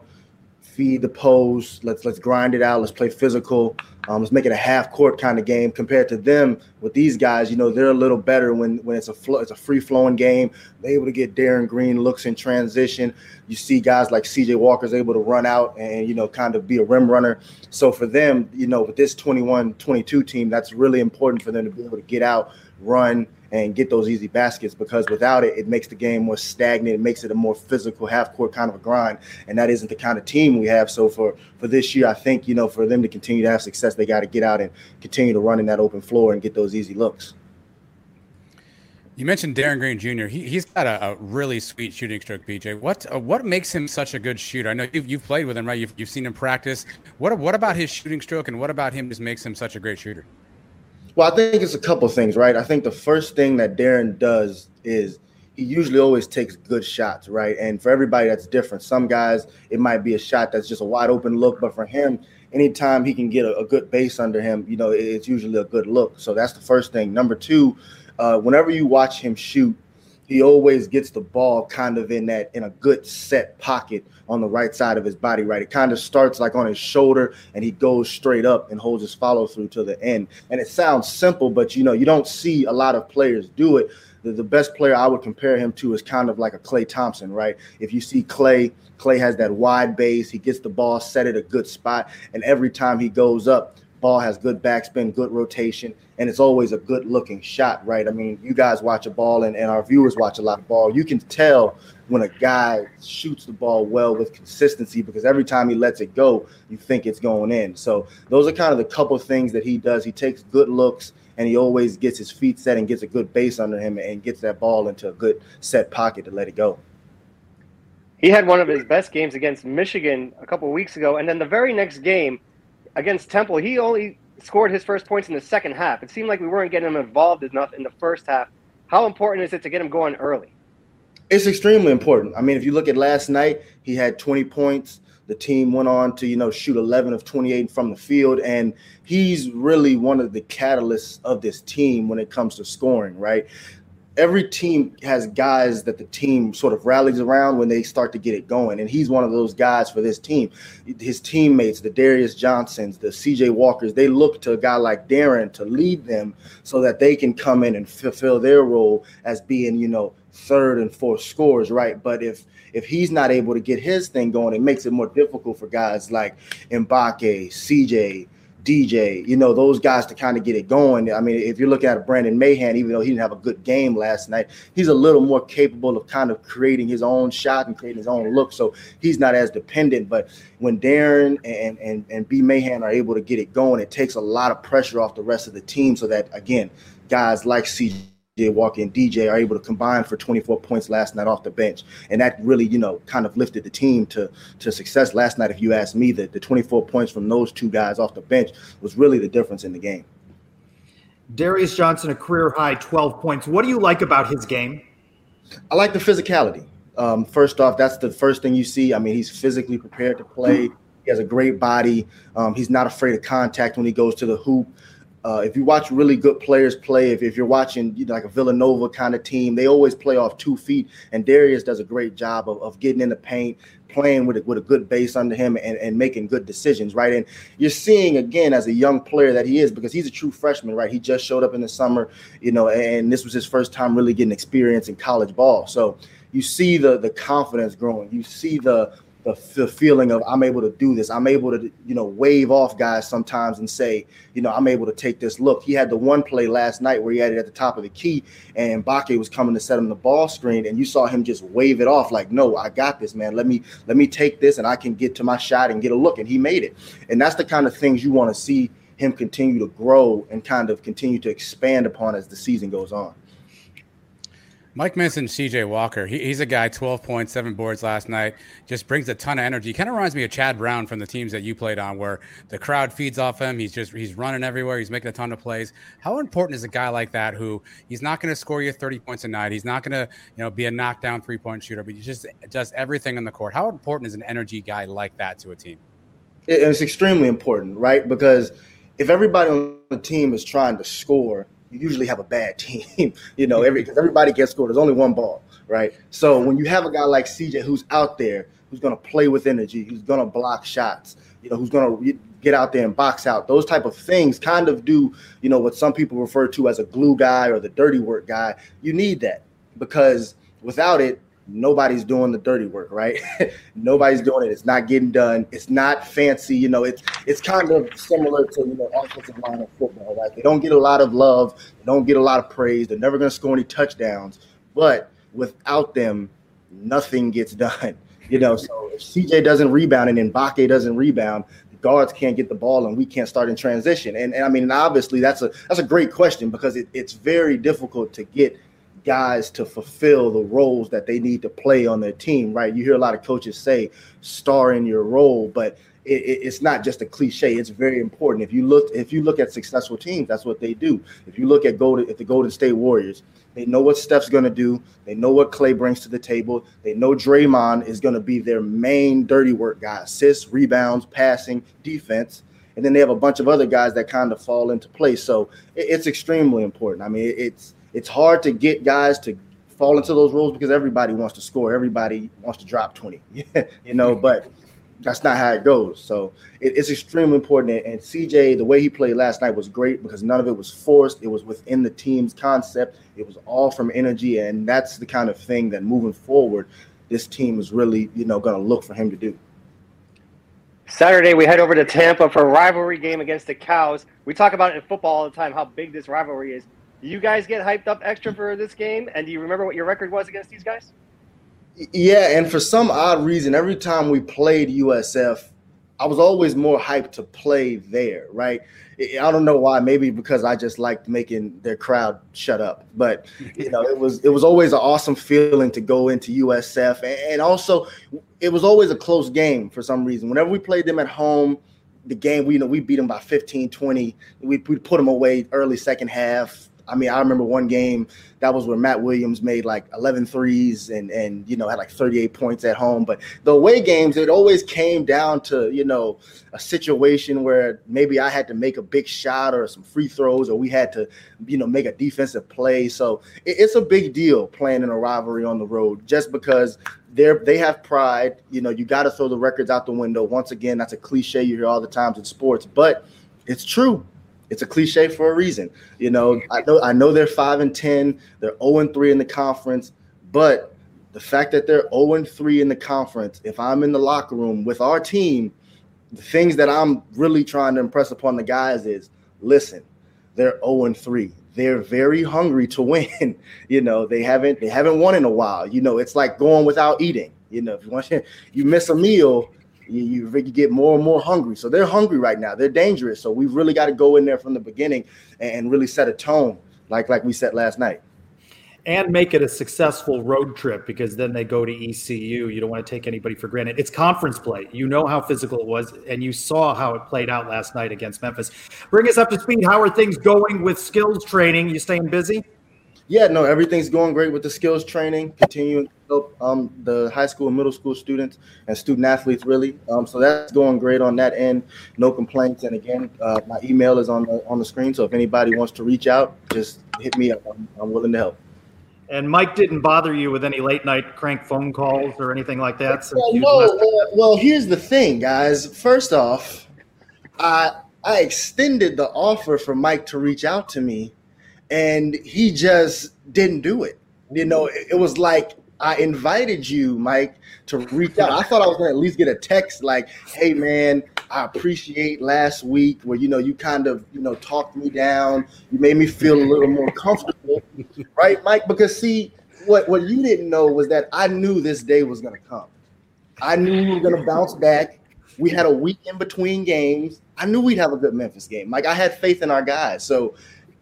feed the post, let's let's grind it out, let's play physical, um, let's make it a half court kind of game. Compared to them, with these guys, you know, they're a little better when when it's a flow, it's a free flowing game. They're able to get Darin Green looks in transition. You see guys like C.J. Walker's able to run out and you know kind of be a rim runner. So for them, you know, with this 21-22 team, that's really important for them to be able to get out, run and get those easy baskets because without it, it makes the game more stagnant. It makes it a more physical half court kind of a grind, and that isn't the kind of team we have. So for for this year, I think you know for them to continue to have success, they got to get out and continue to run in that open floor and get those easy looks. You mentioned Darin Green Jr. He, he's got a, a, really sweet shooting stroke, BJ. What uh, what makes him such a good shooter? I know you've, you've played with him, right? You've, you've seen him practice. What what about his shooting stroke, and what about him just makes him such a great shooter? Well, I think it's a couple things, right? I think the first thing that Darin does is he usually always takes good shots, right? And for everybody, that's different. Some guys, it might be a shot that's just a wide open look, but for him, anytime he can get a, a good base under him, you know, it's usually a good look. So that's the first thing. Number two, uh, whenever you watch him shoot, he always gets the ball kind of in that in a good set pocket on the right side of his body, right? It kind of starts like on his shoulder and he goes straight up and holds his follow through to the end. And it sounds simple, but you know, you don't see a lot of players do it. The, the best player I would compare him to is kind of like a Klay Thompson, right? If you see Klay, Clay has that wide base, he gets the ball set at a good spot, and every time he goes up, ball has good backspin, good rotation, and it's always a good looking shot, right? I mean, you guys watch a ball and, and our viewers watch a lot of ball. You can tell when a guy shoots the ball well with consistency because every time he lets it go, you think it's going in. So those are kind of the couple things that he does. He takes good looks and he always gets his feet set and gets a good base under him and gets that ball into a good set pocket to let it go. He had one of his best games against Michigan a couple weeks ago, and then the very next game against Temple, he only scored his first points in the second half. It seemed like we weren't getting him involved enough in the first half. How important is it to get him going early? It's extremely important. I mean, if you look at last night, he had 20 points. The team went on to, you know, shoot 11 of 28 from the field, and he's really one of the catalysts of this team when it comes to scoring, right? Every team has guys that the team sort of rallies around when they start to get it going. And he's one of those guys for this team. His teammates, the Darius Johnsons, the CJ Walkers, they look to a guy like Darin to lead them so that they can come in and fulfill their role as being, you know, third and fourth scores, right? But if if he's not able to get his thing going, it makes it more difficult for guys like Mbake, CJ, DJ, you know, those guys to kind of get it going. I mean, if you're looking at Brandon Mahan, even though he didn't have a good game last night, he's a little more capable of kind of creating his own shot and creating his own look. So he's not as dependent. But when Darin and and and B Mahan are able to get it going, it takes a lot of pressure off the rest of the team so that again, guys like CJ Walker and DJ are able to combine for 24 points last night off the bench, and that really, you know, kind of lifted the team to to success last night. If you ask me, that the 24 points from those two guys off the bench was really the difference in the game. Darius Johnson, a career high 12 points. What do you like about his game? I like the physicality. Um, first off, that's the first thing you see. I mean, he's physically prepared to play. He has a great body. Um, he's not afraid of contact when he goes to the hoop. Uh, if you watch really good players play, if, if you're watching you know, like a Villanova kind of team, they always play off two feet. And Darius does a great job of, of getting in the paint, playing with a, with a good base under him, and, and making good decisions, right? And you're seeing again as a young player that he is because he's a true freshman, right? He just showed up in the summer, you know, and this was his first time really getting experience in college ball. So you see the the confidence growing. You see the the, feeling of I'm able to do this. I'm able to, you know, wave off guys sometimes and say, you know, I'm able to take this look. He had the one play last night where he had it at the top of the key and Mbake was coming to set him the ball screen and you saw him just wave it off like, no, I got this, man. Let me let me take this and I can get to my shot and get a look. And he made it. And that's the kind of things you want to see him continue to grow and kind of continue to expand upon as the season goes on. Mike mentioned CJ Walker. He, he's a guy, 12 points, seven boards last night, just brings a ton of energy. Kind of reminds me of Chad Brown from the teams that you played on, where the crowd feeds off him. He's just, he's running everywhere. He's making a ton of plays. How important is a guy like that who he's not going to score you 30 points a night? He's not going to, you know, be a knockdown three point shooter, but he just does everything on the court. How important is an energy guy like that to a team? It's extremely important, right? Because if everybody on the team is trying to score, you usually have a bad team. you know, every because everybody gets scored. There's only one ball, right? So when you have a guy like CJ who's out there, who's going to play with energy, who's going to block shots, you know, who's going to get out there and box out, those type of things kind of do, you know, what some people refer to as a glue guy or the dirty work guy. You need that because without it, nobody's doing the dirty work, right? nobody's doing it. It's not getting done. It's not fancy. You know, it's it's kind of similar to you know offensive line of football, right? They don't get a lot of love. They don't get a lot of praise. They're never going to score any touchdowns. But without them, nothing gets done. You know, so if CJ doesn't rebound and Mbake doesn't rebound, the guards can't get the ball and we can't start in transition. And, and I mean, obviously that's a that's a great question because it, it's very difficult to get guys to fulfill the roles that they need to play on their team, right? You hear a lot of coaches say star in your role, but it, it, it's not just a cliche. It's very important. If you look, if you look at successful teams, that's what they do. If you look at Golden, at the Golden State Warriors, they know what Steph's going to do. They know what Klay brings to the table. They know Draymond is going to be their main dirty work guy: assists, rebounds, passing, defense. And then they have a bunch of other guys that kind of fall into place. So it, it's extremely important. I mean, it's it's hard to get guys to fall into those roles because everybody wants to score. Everybody wants to drop 20, you know, but that's not how it goes. So it, it's extremely important. And CJ, the way he played last night was great because none of it was forced. It was within the team's concept. It was all from energy. And that's the kind of thing that moving forward, this team is really, you know, going to look for him to do. Saturday, we head over to Tampa for a rivalry game against the Cows. We talk about it in football all the time, how big this rivalry is. You guys get hyped up extra for this game? And do you remember what your record was against these guys? Yeah, and for some odd reason, every time we played USF, I was always more hyped to play there, right? I don't know why. Maybe because I just liked making their crowd shut up. But you know, it was it was always an awesome feeling to go into USF, and also it was always a close game for some reason. Whenever we played them at home, the game we you know we beat them by 15, 20. We, we put them away early second half. I mean, I remember one game that was where Matt Williams made like 11 threes and and you know had like 38 points at home. But the away games, it always came down to you know a situation where maybe I had to make a big shot or some free throws, or we had to you know make a defensive play. So it, it's a big deal playing in a rivalry on the road, just because they're they have pride. You know, you got to throw the records out the window. Once again, that's a cliche you hear all the times in sports, but it's true it's a cliche for a reason. You know, I know I know they're five and ten, they're 0 and 3 in the conference, but the fact that they're 0 and 3 in the conference, if I'm in the locker room with our team, the things that I'm really trying to impress upon the guys is listen, they're 0 and 3. They're very hungry to win. you know, they haven't they haven't won in a while. You know, it's like going without eating. You know, if you want to, you miss a meal, you, you, you get more and more hungry. So they're hungry right now. They're dangerous. So we've really got to go in there from the beginning and, really set a tone, like like we said last night. and make it a successful road trip because then they go to ECU. You don't want to take anybody for granted. It's conference play. You know how physical it was, and you saw how it played out last night against Memphis. Bring us up to speed. How are things going with skills training? You staying busy? Yeah, no, everything's going great with the skills training, continuing help um, the high school and middle school students and student athletes, really. Um, so that's going great on that end. No complaints. And again, uh, my email is on the on the screen. So if anybody wants to reach out, just hit me up. I'm, I'm willing to help. And Mike didn't bother you with any late night crank phone calls or anything like that. So well, no, well, well, here's the thing, guys. First off, I I extended the offer for Mike to reach out to me and he just didn't do it. You know, it, it was like I invited you, Mike, to reach out. I thought I was gonna at least get a text like, "Hey, man, I appreciate last week where you know you kind of you know talked me down. You made me feel a little more comfortable, right, Mike? Because see, what what you didn't know was that I knew this day was gonna come. I knew we were gonna bounce back. We had a week in between games. I knew we'd have a good Memphis game. Like I had faith in our guys. So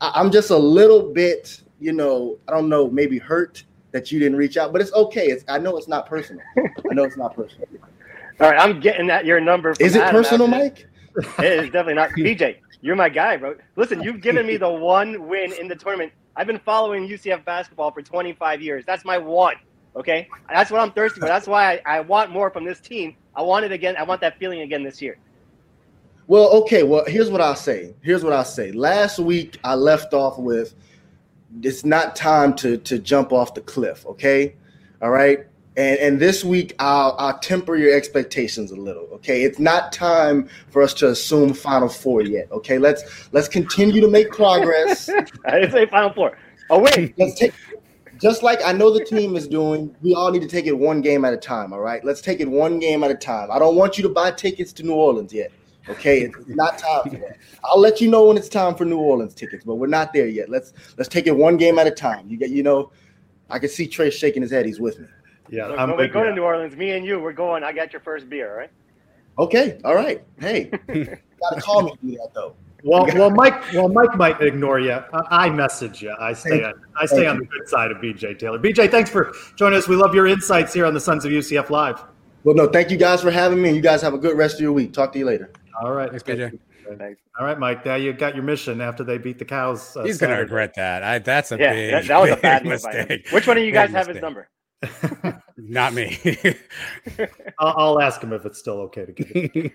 I'm just a little bit, you know, I don't know, maybe hurt that you didn't reach out, but it's okay. It's I know it's not personal. I know it's not personal. All right, I'm getting that your number. Is it Adam personal, Mike? it is definitely not. BJ, you're my guy, bro. Listen, you've given me the one win in the tournament. I've been following UCF basketball for 25 years. That's my one. Okay, that's what I'm thirsty for. That's why I, I want more from this team. I want it again. I want that feeling again this year. Well, okay. Well, here's what I'll say. Here's what I'll say. Last week I left off with it's not time to to jump off the cliff. Okay, all right. And and this week I'll I'll temper your expectations a little. Okay, it's not time for us to assume Final Four yet. Okay, let's let's continue to make progress. I didn't say Final Four. Oh wait, let's take. Just like I know the team is doing, we all need to take it one game at a time. All right, let's take it one game at a time. I don't want you to buy tickets to New Orleans yet. Okay, it's not time for that. I'll let you know when it's time for New Orleans tickets, but we're not there yet. Let's let's take it one game at a time. You get, you know, I can see Trey shaking his head. He's with me. Yeah, Look, when we go to New Orleans, me and you, we're going. I got your first beer, all right? Okay, all right. Hey, you gotta call me to do that though. Well, well, Mike, well, Mike might ignore you. I, I message you. I stay on, I stay on the good side of BJ Taylor. BJ, thanks for joining us. We love your insights here on the Sons of UCF Live. Well, no, thank you guys for having me. And you guys have a good rest of your week. Talk to you later. All right. Thanks, BJ. Thanks. All right, Mike. Now you got your mission after they beat the cows. Uh, He's gonna regret that. I, that's a Yeah, big, that, that was a big bad move mistake. Which one of you Big guys have his number? Not me. I'll, I'll ask him if it's still okay to give it.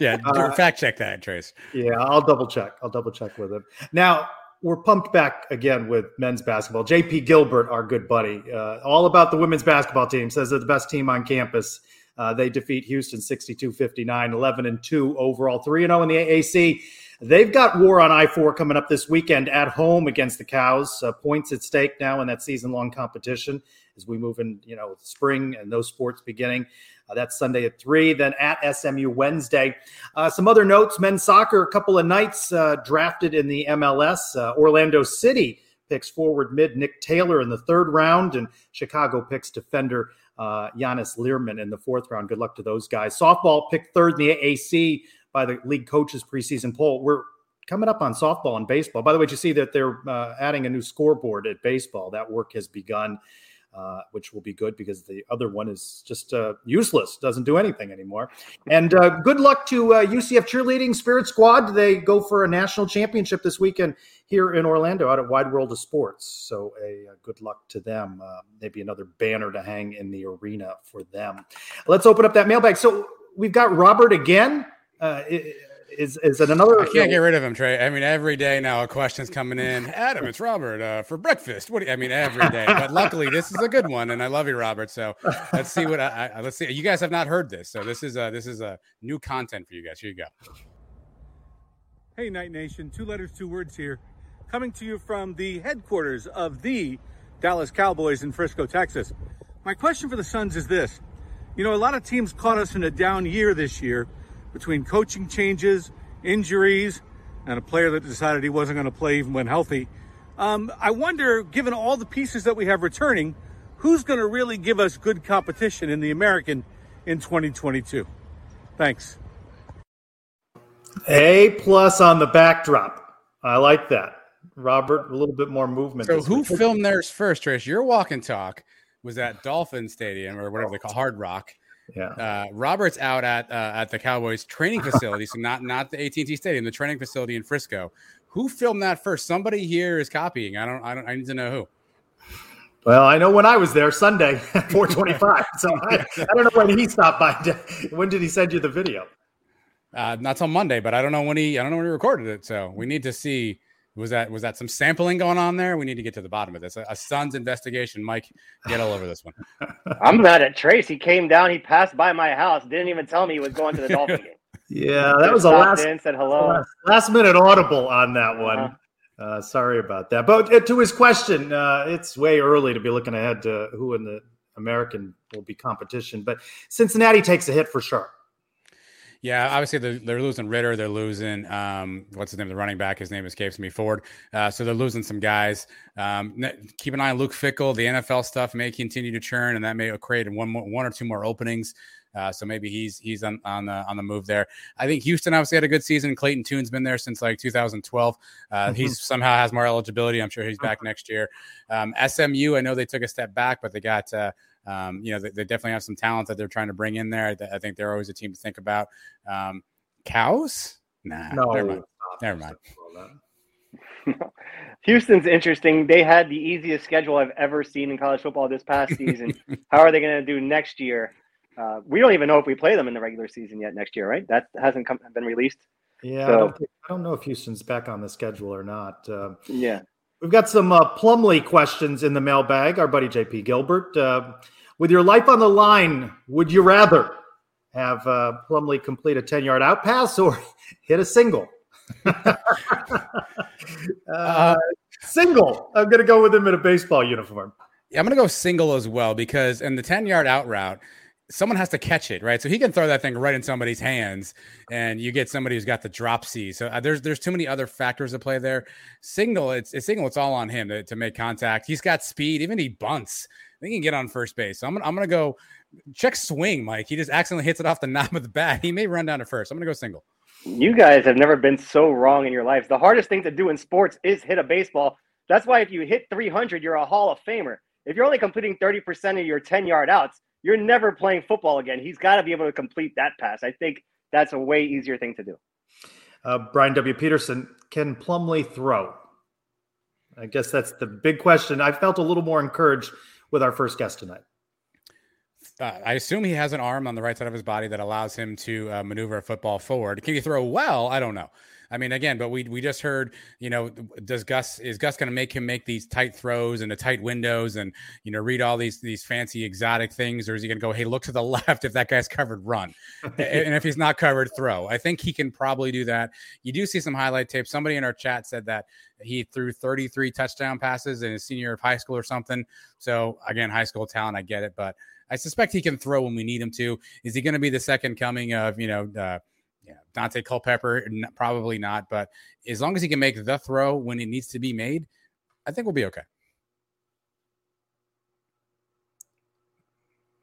yeah, Uh, fact check that, Trace. Yeah, I'll double check. I'll double check with him. Now we're pumped back again with men's basketball. JP Gilbert, our good buddy, uh, all about the women's basketball team, says they're the best team on campus. Uh, they defeat Houston 62 59, 11 and 2 overall, 3 and 0 in the AAC. They've got war on I 4 coming up this weekend at home against the Cows. Uh, points at stake now in that season long competition as we move in, you know, spring and those sports beginning. Uh, that's Sunday at 3. Then at SMU Wednesday. Uh, some other notes men's soccer, a couple of nights uh, drafted in the MLS. Uh, Orlando City picks forward mid Nick Taylor in the third round, and Chicago picks defender uh, Giannis Learman in the fourth round. Good luck to those guys. Softball picked third in the AAC by the league coaches preseason poll. We're coming up on softball and baseball. By the way, did you see that they're uh, adding a new scoreboard at baseball? That work has begun. Uh, which will be good because the other one is just uh, useless, doesn't do anything anymore. And uh, good luck to uh, UCF cheerleading Spirit Squad. They go for a national championship this weekend here in Orlando out at Wide World of Sports. So a, uh good luck to them. Uh, maybe another banner to hang in the arena for them. Let's open up that mailbag. So we've got Robert again. Uh, i- is is it another? I can't get rid of him, Trey. I mean, every day now a question's coming in. Adam, it's Robert uh, for breakfast. What do you, I mean, every day. But luckily, this is a good one, and I love you, Robert. So let's see what I, I let's see. You guys have not heard this, so this is a, this is a new content for you guys. Here you go. Hey, Knight Nation. Two letters, two words here. Coming to you from the headquarters of the Dallas Cowboys in Frisco, Texas. My question for the Sons is this. You know, a lot of teams caught us in a down year this year between coaching changes, injuries, and a player that decided he wasn't going to play even when healthy. Um, I wonder, given all the pieces that we have returning, who's going to really give us good competition in the American in 2022? Thanks. A plus on the backdrop. I like that. Robert, a little bit more movement. So who week. filmed theirs first, Trish? Your walk and talk was at Dolphin Stadium or whatever they call Hard Rock. Yeah. Uh, Robert's out at uh, at the Cowboys training facility, so not not the AT&T Stadium, the training facility in Frisco. Who filmed that first? Somebody here is copying. I don't. I don't. I need to know who. Well, I know when I was there Sunday at 425. so I, I, don't know when he stopped by. When did he send you the video? Uh, not till Monday, but I don't know when he. I don't know when he recorded it. So we need to see was that was that some sampling going on there? We need to get to the bottom of this. A, a son's investigation. Mike, get all over this one. I'm mad at Trace. He came down. He passed by my house. Didn't even tell me he was going to the Dolphin game. Yeah, that was a last, in, said hello. Last, last, minute audible on that one. Uh-huh. Uh, sorry about that. But uh, to his question, uh, it's way early to be looking ahead to who in the American will be competition. But Cincinnati takes a hit for sure. Yeah, obviously they're, they're losing Ridder. They're losing um, what's his name? The running back. His name escapes me. Ford. Uh, so they're losing some guys. Um, keep an eye on Luke Fickell. The NFL stuff may continue to churn, and that may create one more, one or two more openings. Uh, so maybe he's he's on, on the on the move there. I think Houston obviously had a good season. Clayton Tune's been there since like 2012. Uh, mm-hmm. He's somehow has more eligibility. I'm sure he's back next year. Um, SMU, I know they took a step back, but they got uh, um, you know, they, they, definitely have some talent that they're trying to bring in there. I, I think they're always a team to think about. Um, cows? Nah, no, never mind. Never mind. Houston's interesting. They had the easiest schedule I've ever seen in college football this past season. How are they going to do next year? Uh, we don't even know if we play them in the regular season yet next year, right? That hasn't come, been released. Yeah, so, I, don't think, I, don't know if Houston's back on the schedule or not. Uh, yeah, we've got some uh, Plumlee questions in the mailbag. Our buddy JP Gilbert. Uh, with your life on the line, would you rather have uh, Plumlee complete a 10 yard out pass or hit a single? uh, single. I'm going to go with him in a baseball uniform. Yeah, I'm going to go single as well because in the 10 yard out route, someone has to catch it, right? So he can throw that thing right in somebody's hands, and you get somebody who's got the drop C. So uh, there's there's too many other factors to play there. Signal, it's, it's signal. It's all on him to, to make contact. He's got speed. Even he bunts. He can get on first base. So I'm gonna, I'm gonna go check swing, Mike. He just accidentally hits it off the knob of the bat. He may run down to first. I'm gonna go single. You guys have never been so wrong in your lives. The hardest thing to do in sports is hit a baseball. That's why if you hit 300, you're a Hall of Famer. If you're only completing 30% of your 10 yard outs, you're never playing football again. He's got to be able to complete that pass. I think that's a way easier thing to do. Uh, Brian W. Peterson, can Plumlee throw? I guess that's the big question. I felt a little more encouraged with our first guest tonight. Uh, I assume he has an arm on the right side of his body that allows him to uh, maneuver a football forward. Can he throw well? I don't know. I mean, again, but we we just heard, you know, does Gus is Gus going to make him make these tight throws and the tight windows and you know read all these these fancy exotic things, or is he going to go, hey, look to the left if that guy's covered, run, and if he's not covered, throw. I think he can probably do that. You do see some highlight tape. Somebody in our chat said that he threw 33 touchdown passes in his senior of high school or something. So again, high school talent, I get it, but I suspect he can throw when we need him to. Is he going to be the second coming of you know? Uh, yeah, Daunte Culpepper, probably not. But as long as he can make the throw when it needs to be made, I think we'll be okay.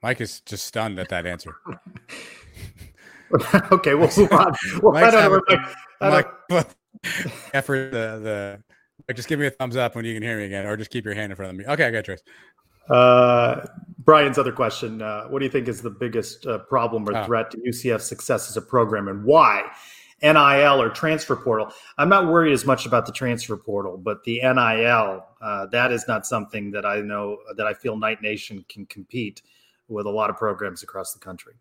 Mike is just stunned at that answer. okay, we'll move on. Well, I don't know. Mike, effort the the. just give me a thumbs up when you can hear me again, or just keep your hand in front of me. Okay, I got Trace. Uh, Brian's other question: uh, What do you think is the biggest uh, problem or ah. threat to UCF's success as a program, and why? NIL or transfer portal. I'm not worried as much about the transfer portal, but the NIL uh, that is not something that I know that I feel Knight Nation can compete with a lot of programs across the country.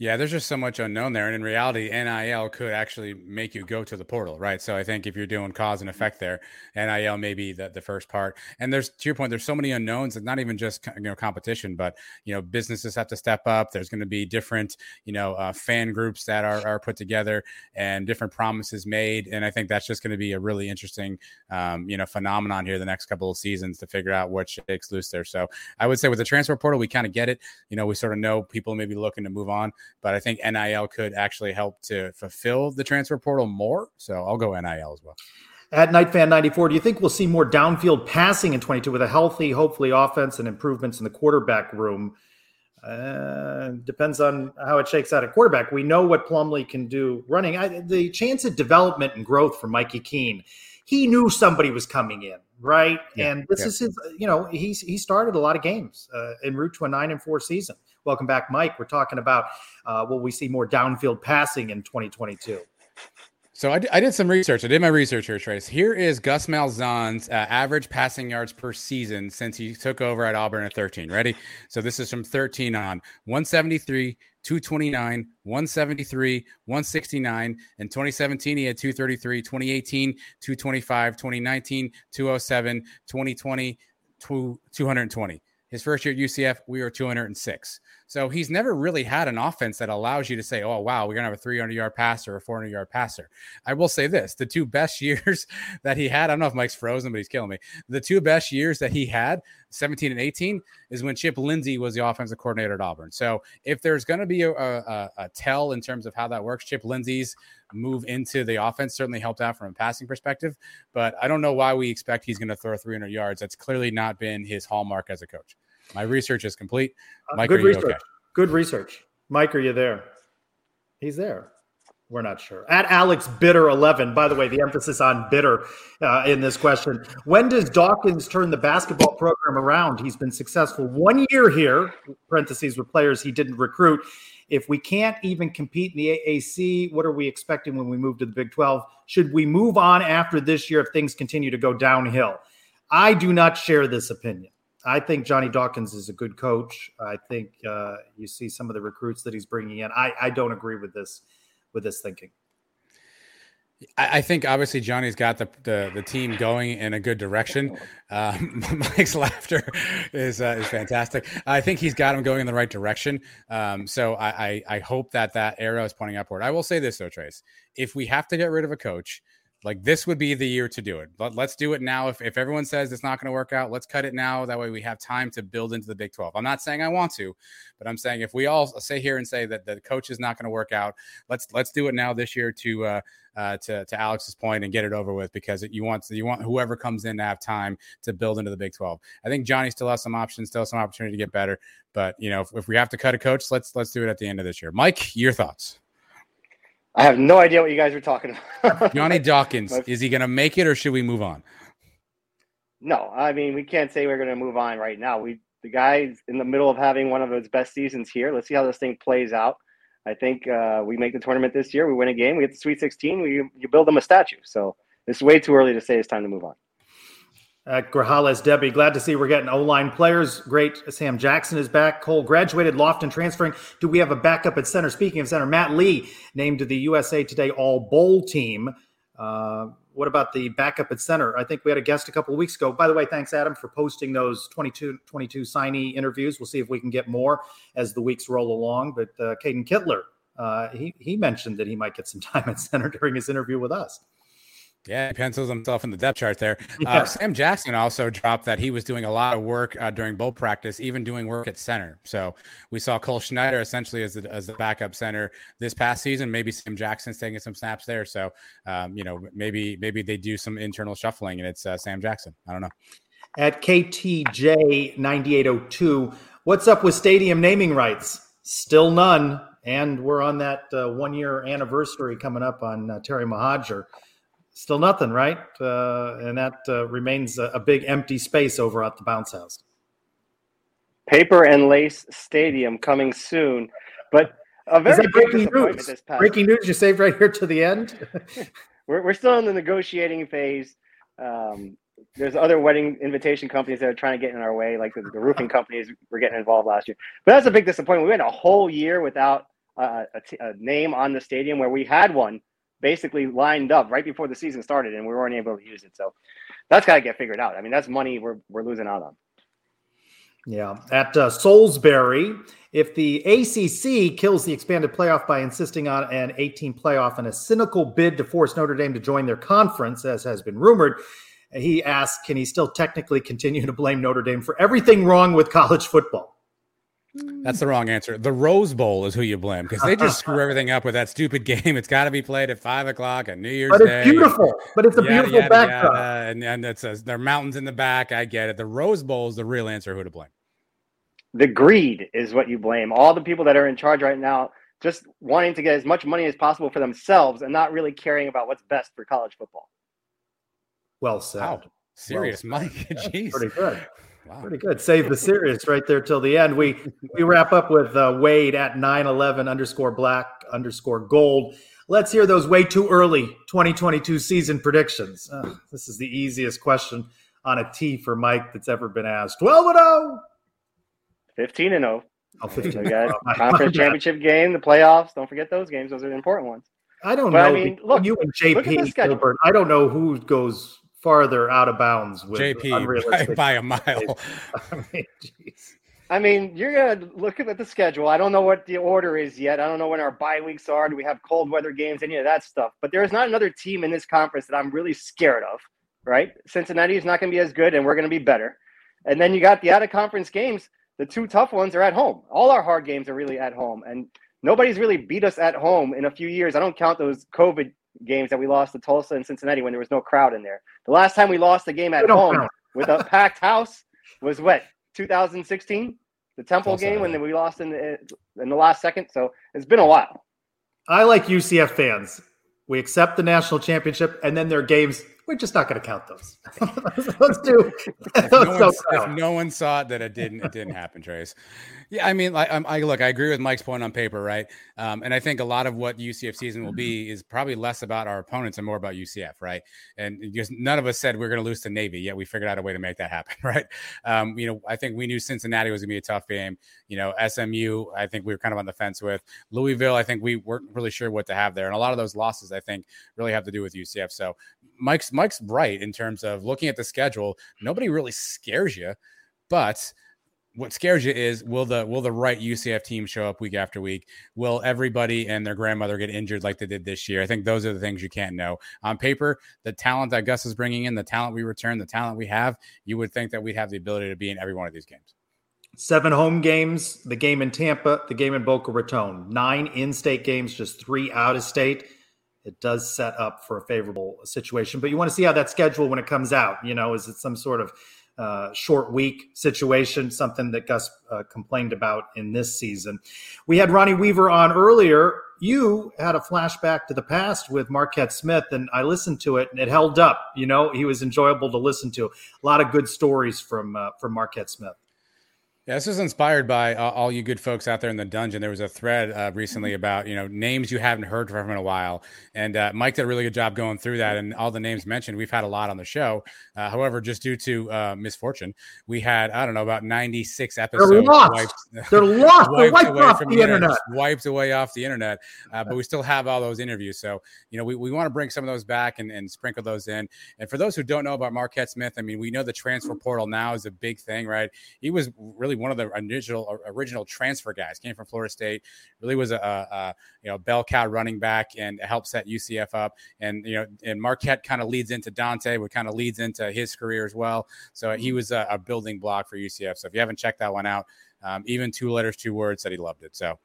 Yeah, there's just so much unknown there. And in reality, NIL could actually make you go to the portal, right? So I think if you're doing cause and effect there, NIL may be the, the first part. And there's to your point, there's so many unknowns. It's not even just you know competition, but you know businesses have to step up. There's going to be different you know uh, fan groups that are, are put together and different promises made. And I think that's just going to be a really interesting um, you know phenomenon here the next couple of seasons to figure out what shakes loose there. So I would say with the transfer portal, we kind of get it. You know, we sort of know people may be looking to move on but I think NIL could actually help to fulfill the transfer portal more. So I'll go NIL as well. At KnightFan94, do you think we'll see more downfield passing in 22 with a healthy, hopefully, offense and improvements in the quarterback room? Uh, depends on how it shakes out at quarterback. We know what Plumlee can do running. I, the chance of development and growth for Mikey Keene, he knew somebody was coming in, right? Yeah, and this yeah. is his, you know, he's he started a lot of games uh, en route to a nine and four season. Welcome back, Mike. We're talking about uh, will we see more downfield passing in 2022? So I, d- I did some research. I did my research here, Trace. Here is Gus Malzahn's uh, average passing yards per season since he took over at Auburn at 13. Ready? So this is from 13 on 173, 229, 173, 169. In 2017, he had 233. 2018, 225. 2019, 207. 2020, two- 220. His first year at UCF, we were 206. So he's never really had an offense that allows you to say, oh, wow, we're going to have a 300 yard passer or a 400 yard passer. I will say this the two best years that he had, I don't know if Mike's frozen, but he's killing me. The two best years that he had, 17 and 18, is when Chip Lindsey was the offensive coordinator at Auburn. So if there's going to be a, a, a tell in terms of how that works, Chip Lindsey's move into the offense certainly helped out from a passing perspective. But I don't know why we expect he's going to throw 300 yards. That's clearly not been his hallmark as a coach. My research is complete. Uh, Mike, good are you research. okay? Good research. Mike, are you there? He's there. We're not sure. At Alex Bitter 11, by the way, the emphasis on bitter uh, in this question. When does Dawkins turn the basketball program around? He's been successful one year here, parentheses with players he didn't recruit. If we can't even compete in the AAC, what are we expecting when we move to the Big 12? Should we move on after this year if things continue to go downhill? I do not share this opinion. I think Johnny Dawkins is a good coach. I think uh, you see some of the recruits that he's bringing in. I, I don't agree with this with this thinking. I, think obviously Johnny's got the, the the team going in a good direction. Um, Mike's laughter is uh, is fantastic. I think he's got him going in the right direction. Um, so I, I I hope that that arrow is pointing upward. I will say this though, Trace: if we have to get rid of a coach, like this would be the year to do it. Let, let's do it now. If, if everyone says it's not going to work out, let's cut it now. That way we have time to build into the Big 12. I'm not saying I want to, but I'm saying if we all say here and say that the coach is not going to work out, let's let's do it now this year to uh, uh, to to Alex's point and get it over with because you want you want whoever comes in to have time to build into the Big 12. I think Johnny still has some options, still some opportunity to get better. But you know, if, if we have to cut a coach, let's let's do it at the end of this year. Mike, your thoughts? I have no idea what you guys are talking about. Johnny Dawkins, is he going to make it or should we move on? No, I mean we can't say we're going to move on right now. We the guy's in the middle of having one of his best seasons here. Let's see how this thing plays out. I think uh, we make the tournament this year. We win a game. We get the Sweet 16. We you build them a statue. So it's way too early to say it's time to move on. At Grajales, Debbie, glad to see we're getting O line players. Great. Sam Jackson is back. Cole graduated Lofton transferring. Do we have a backup at center? Speaking of center, Matt Lee named to the USA Today All Bowl team. Uh, what about the backup at center? I think we had a guest a couple of weeks ago. By the way, thanks, Adam, for posting those 22, 22 signee interviews. We'll see if we can get more as the weeks roll along. But uh, Caden Kittler, uh, he, he mentioned that he might get some time at center during his interview with us. Yeah, he pencils himself in the depth chart there. Yeah. Uh, Sam Jackson also dropped that he was doing a lot of work uh, during bowl practice, even doing work at center. So we saw Cole Schneider essentially as the, as the backup center this past season. Maybe Sam Jackson's taking some snaps there. So um, you know, maybe maybe they do some internal shuffling and it's uh, Sam Jackson. I don't know. At KTJ 9802, what's up with stadium naming rights? Still none. And we're on that uh, one year anniversary coming up on uh, Terry Mohajir. Still nothing, right? Uh, and that uh, remains a, a big empty space over at the bounce house. Paper and Lace Stadium coming soon, but a Is very that breaking news? this past. Breaking news you saved right here to the end. We're we're still in the negotiating phase. Um, there's other wedding invitation companies that are trying to get in our way, like the, the roofing companies were getting involved last year. But that's a big disappointment. We went a whole year without uh, a, t- a name on the stadium where we had one basically lined up right before the season started, and we weren't able to use it. So that's got to get figured out. I mean, that's money we're we're losing out on. Yeah. At uh, Salisbury, if the ACC kills the expanded playoff by insisting on an 18 playoff and a cynical bid to force Notre Dame to join their conference, as has been rumored, he asks, can he still technically continue to blame Notre Dame for everything wrong with college football? That's the wrong answer. The Rose Bowl is who you blame because they just screw everything up with that stupid game. It's got to be played at five o'clock on New Year's But it's Day. beautiful. But it's a beautiful backdrop. And, and it's a, there are mountains in the back. I get it. The Rose Bowl is the real answer. Who to blame? The greed is what you blame. All the people that are in charge right now just wanting to get as much money as possible for themselves and not really caring about what's best for college football. Well said. Wow. Serious, Well Mike. Jeez. Pretty good. Wow. Pretty good. Save the series right there till the end. We we wrap up with uh, Wade at 911 underscore black underscore gold. Let's hear those way too early 2022 season predictions. Uh, this is the easiest question on a T for Mike that's ever been asked. 12 and 0. 15 and 0. Oh, 15 So and you got 0. My- my conference championship game, the playoffs. Don't forget those games; those are the important ones. I don't But know. I mean, look, you and look at JP schedule. Gilbert. I don't know who goes farther out of bounds with JP by, unrealistic by a mile. I mean. I mean, you're gonna look at the schedule. I don't know what the order is yet. I don't know when our bye weeks are. Do we have cold weather games? Any of that stuff. But there is not another team in this conference that I'm really scared of. Right? Cincinnati is not going to be as good, and we're going to be better. And then you got the out of conference games. The two tough ones are at home. All our hard games are really at home, and nobody's really beat us at home in a few years. I don't count those COVID games that we lost to Tulsa and Cincinnati when there was no crowd in there. The last time we lost a game at home count. with a packed house was what 2016, the Temple Tulsa, game when we lost in the in the last second. So it's been a while. I like UCF fans. We accept the national championship, and then their games. We're just not going to count those. Let's do. if, those no one, if no one saw it, that it didn't. It didn't happen, Trace. Yeah, I mean, like, I'm- I look. I agree with Mike's point on paper, right? Um, and I think a lot of what UCF season will be is probably less about our opponents and more about UCF, right? And just none of us said we are going to lose to Navy, yet we figured out a way to make that happen, right? Um, you know, I think we knew Cincinnati was going to be a tough game. You know, SMU, I think we were kind of on the fence with Louisville. I think we weren't really sure what to have there, and a lot of those losses, I think, really have to do with UCF. So Mike's Mike's right in terms of looking at the schedule. Nobody really scares you, but what scares you is will the will the right UCF team show up week after week? Will everybody and their grandmother get injured like they did this year? I think those are the things you can't know. On paper, the talent that Gus is bringing in, the talent we return, the talent we have, you would think that we'd have the ability to be in every one of these games. Seven home games, the game in Tampa, the game in Boca Raton, nine in state games, just three out of state. It does set up for a favorable situation, but you want to see how that schedule when it comes out. You know, is it some sort of uh, short week situation, something that Gus uh, complained about in this season? We had Ronnie Weaver on earlier. You had a flashback to the past with Marquette Smith, and I listened to it, and it held up. You know, he was enjoyable to listen to. A lot of good stories from uh, from Marquette Smith. Yeah, this was inspired by uh, all you good folks out there in the dungeon. There was a thread uh, recently about you know names you haven't heard from in a while, and uh, Mike did a really good job going through that. And all the names mentioned, we've had a lot on the show. Uh, however, just due to uh, misfortune, we had I don't know about ninety six episodes. lost. Wiped, They're lost. They're wiped away off from the internet. just wiped away off the internet. Uh, but we still have all those interviews, so you know we, we want to bring some of those back and, and sprinkle those in. And for those who don't know about Marquette Smith, I mean, we know the transfer portal now is a big thing, right? He was really one of the initial original transfer guys. Came from Florida State. Really was a, a, you know bell cow running back and helped set UCF up. And you know, and Marquette kind of leads into Daunte, which kind of leads into his career as well. So he was a, a building block for UCF. So if you haven't checked that one out, um, even two letters, two words, said he loved it. So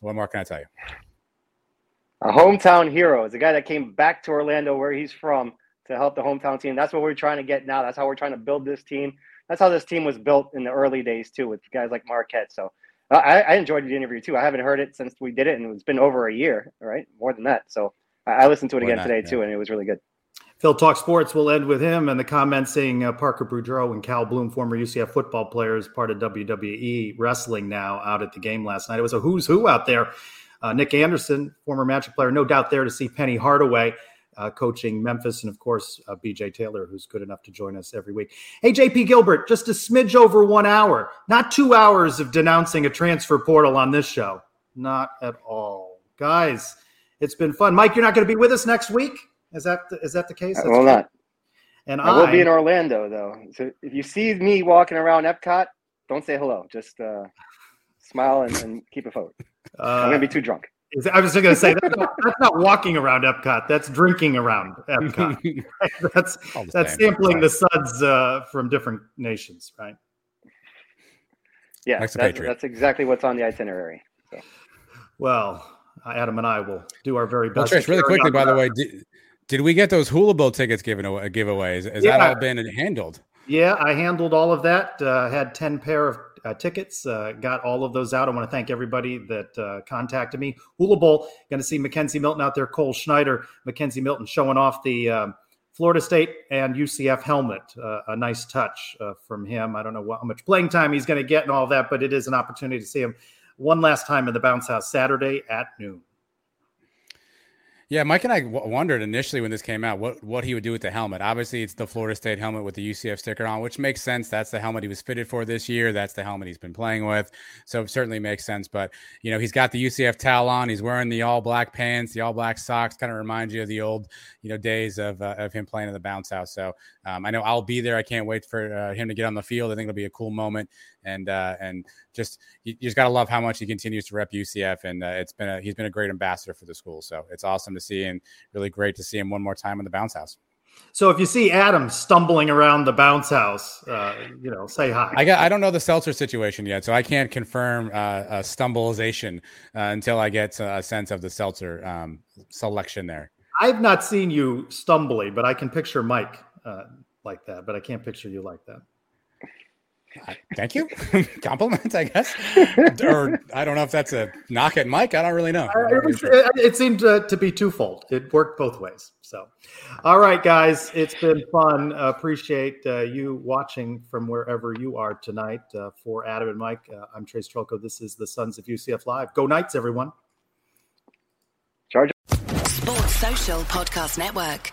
what more can I tell you? A hometown hero is a guy that came back to Orlando, where he's from, to help the hometown team. That's what we're trying to get now. That's how we're trying to build this team. That's how this team was built in the early days too, with guys like Marquette. So I, I enjoyed the interview too. I haven't heard it since we did it, and it's been over a year, right? More than that. So I, I listened to it More again than today that, too, and it was really good. Phil Talk Sports will end with him and the comment saying uh, Parker Boudreaux and Cal Bloom, former UCF football players, part of WWE wrestling now, out at the game last night. It was a who's who out there. Uh, Nick Anderson, former Magic player, no doubt there to see Penny Hardaway uh, coaching Memphis, and of course uh, BJ Taylor, who's good enough to join us every week. Hey, JP Gilbert, just a smidge over one hour, not two hours of denouncing a transfer portal on this show, not at all, guys. It's been fun. Mike, you're not going to be with us next week. Is that is that the case? I will not. And I will I- be in Orlando though. So if you see me walking around Epcot, don't say hello. Just uh, smile and, and keep it forward. I'm gonna be too drunk. Is- I was just going to say that's not, that's not walking around Epcot. That's drinking around Epcot. that's that's same. sampling the suds uh, from different nations, right? Yeah, that's, that's exactly what's on the itinerary. So. Well, Adam and I will do our very best. to Trish, really quickly, on by the way, did, did we get those Hula Bowl tickets given away? Giveaways? Has that all been handled? Yeah, I handled all of that. Uh, had ten pair of uh, tickets. Uh, got all of those out. I want to thank everybody that uh, contacted me. Hula Bowl. Going to see McKenzie Milton out there. Cole Schneider, McKenzie Milton showing off the um, Florida State and UCF helmet. Uh, a nice touch uh, from him. I don't know what, how much playing time he's going to get and all that, but it is an opportunity to see him one last time in the bounce house Saturday at noon. Yeah, Mike and I w- wondered initially when this came out what what he would do with the helmet. Obviously, it's the Florida State helmet with the UCF sticker on, which makes sense. That's the helmet he was fitted for this year. That's the helmet he's been playing with, so it certainly makes sense. But you know, he's got the UCF towel on. He's wearing the all black pants, the all black socks. Kind of reminds you of the old you know days of uh, of him playing in the bounce house. So um, I know I'll be there. I can't wait for uh, him to get on the field. I think it'll be a cool moment, and uh, and just you, you just gotta love how much he continues to rep UCF, and uh, it's been a, he's been a great ambassador for the school. So it's awesome to see, and really great to see him one more time in the bounce house. So if you see Adam stumbling around the bounce house, uh, you know, say hi. I got I don't know the seltzer situation yet, so I can't confirm uh, a stumbleization uh, until I get a sense of the seltzer um, selection there. I've not seen you stumbly, but I can picture Mike uh, like that. But I can't picture you like that. Thank you. Compliments, I guess. or I don't know if that's a knock at Mike. I don't really know. Uh, it, was, it, it, seemed uh, to be twofold. It worked both ways. So, all right, guys, it's been fun. Uh, appreciate uh, you watching from wherever you are tonight. Uh, for Adam and Mike, uh, I'm Trace Trylko. This is the Sons of UCF Live. Go Knights, everyone. Charge. Sports Social Podcast Network.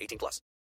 18 plus.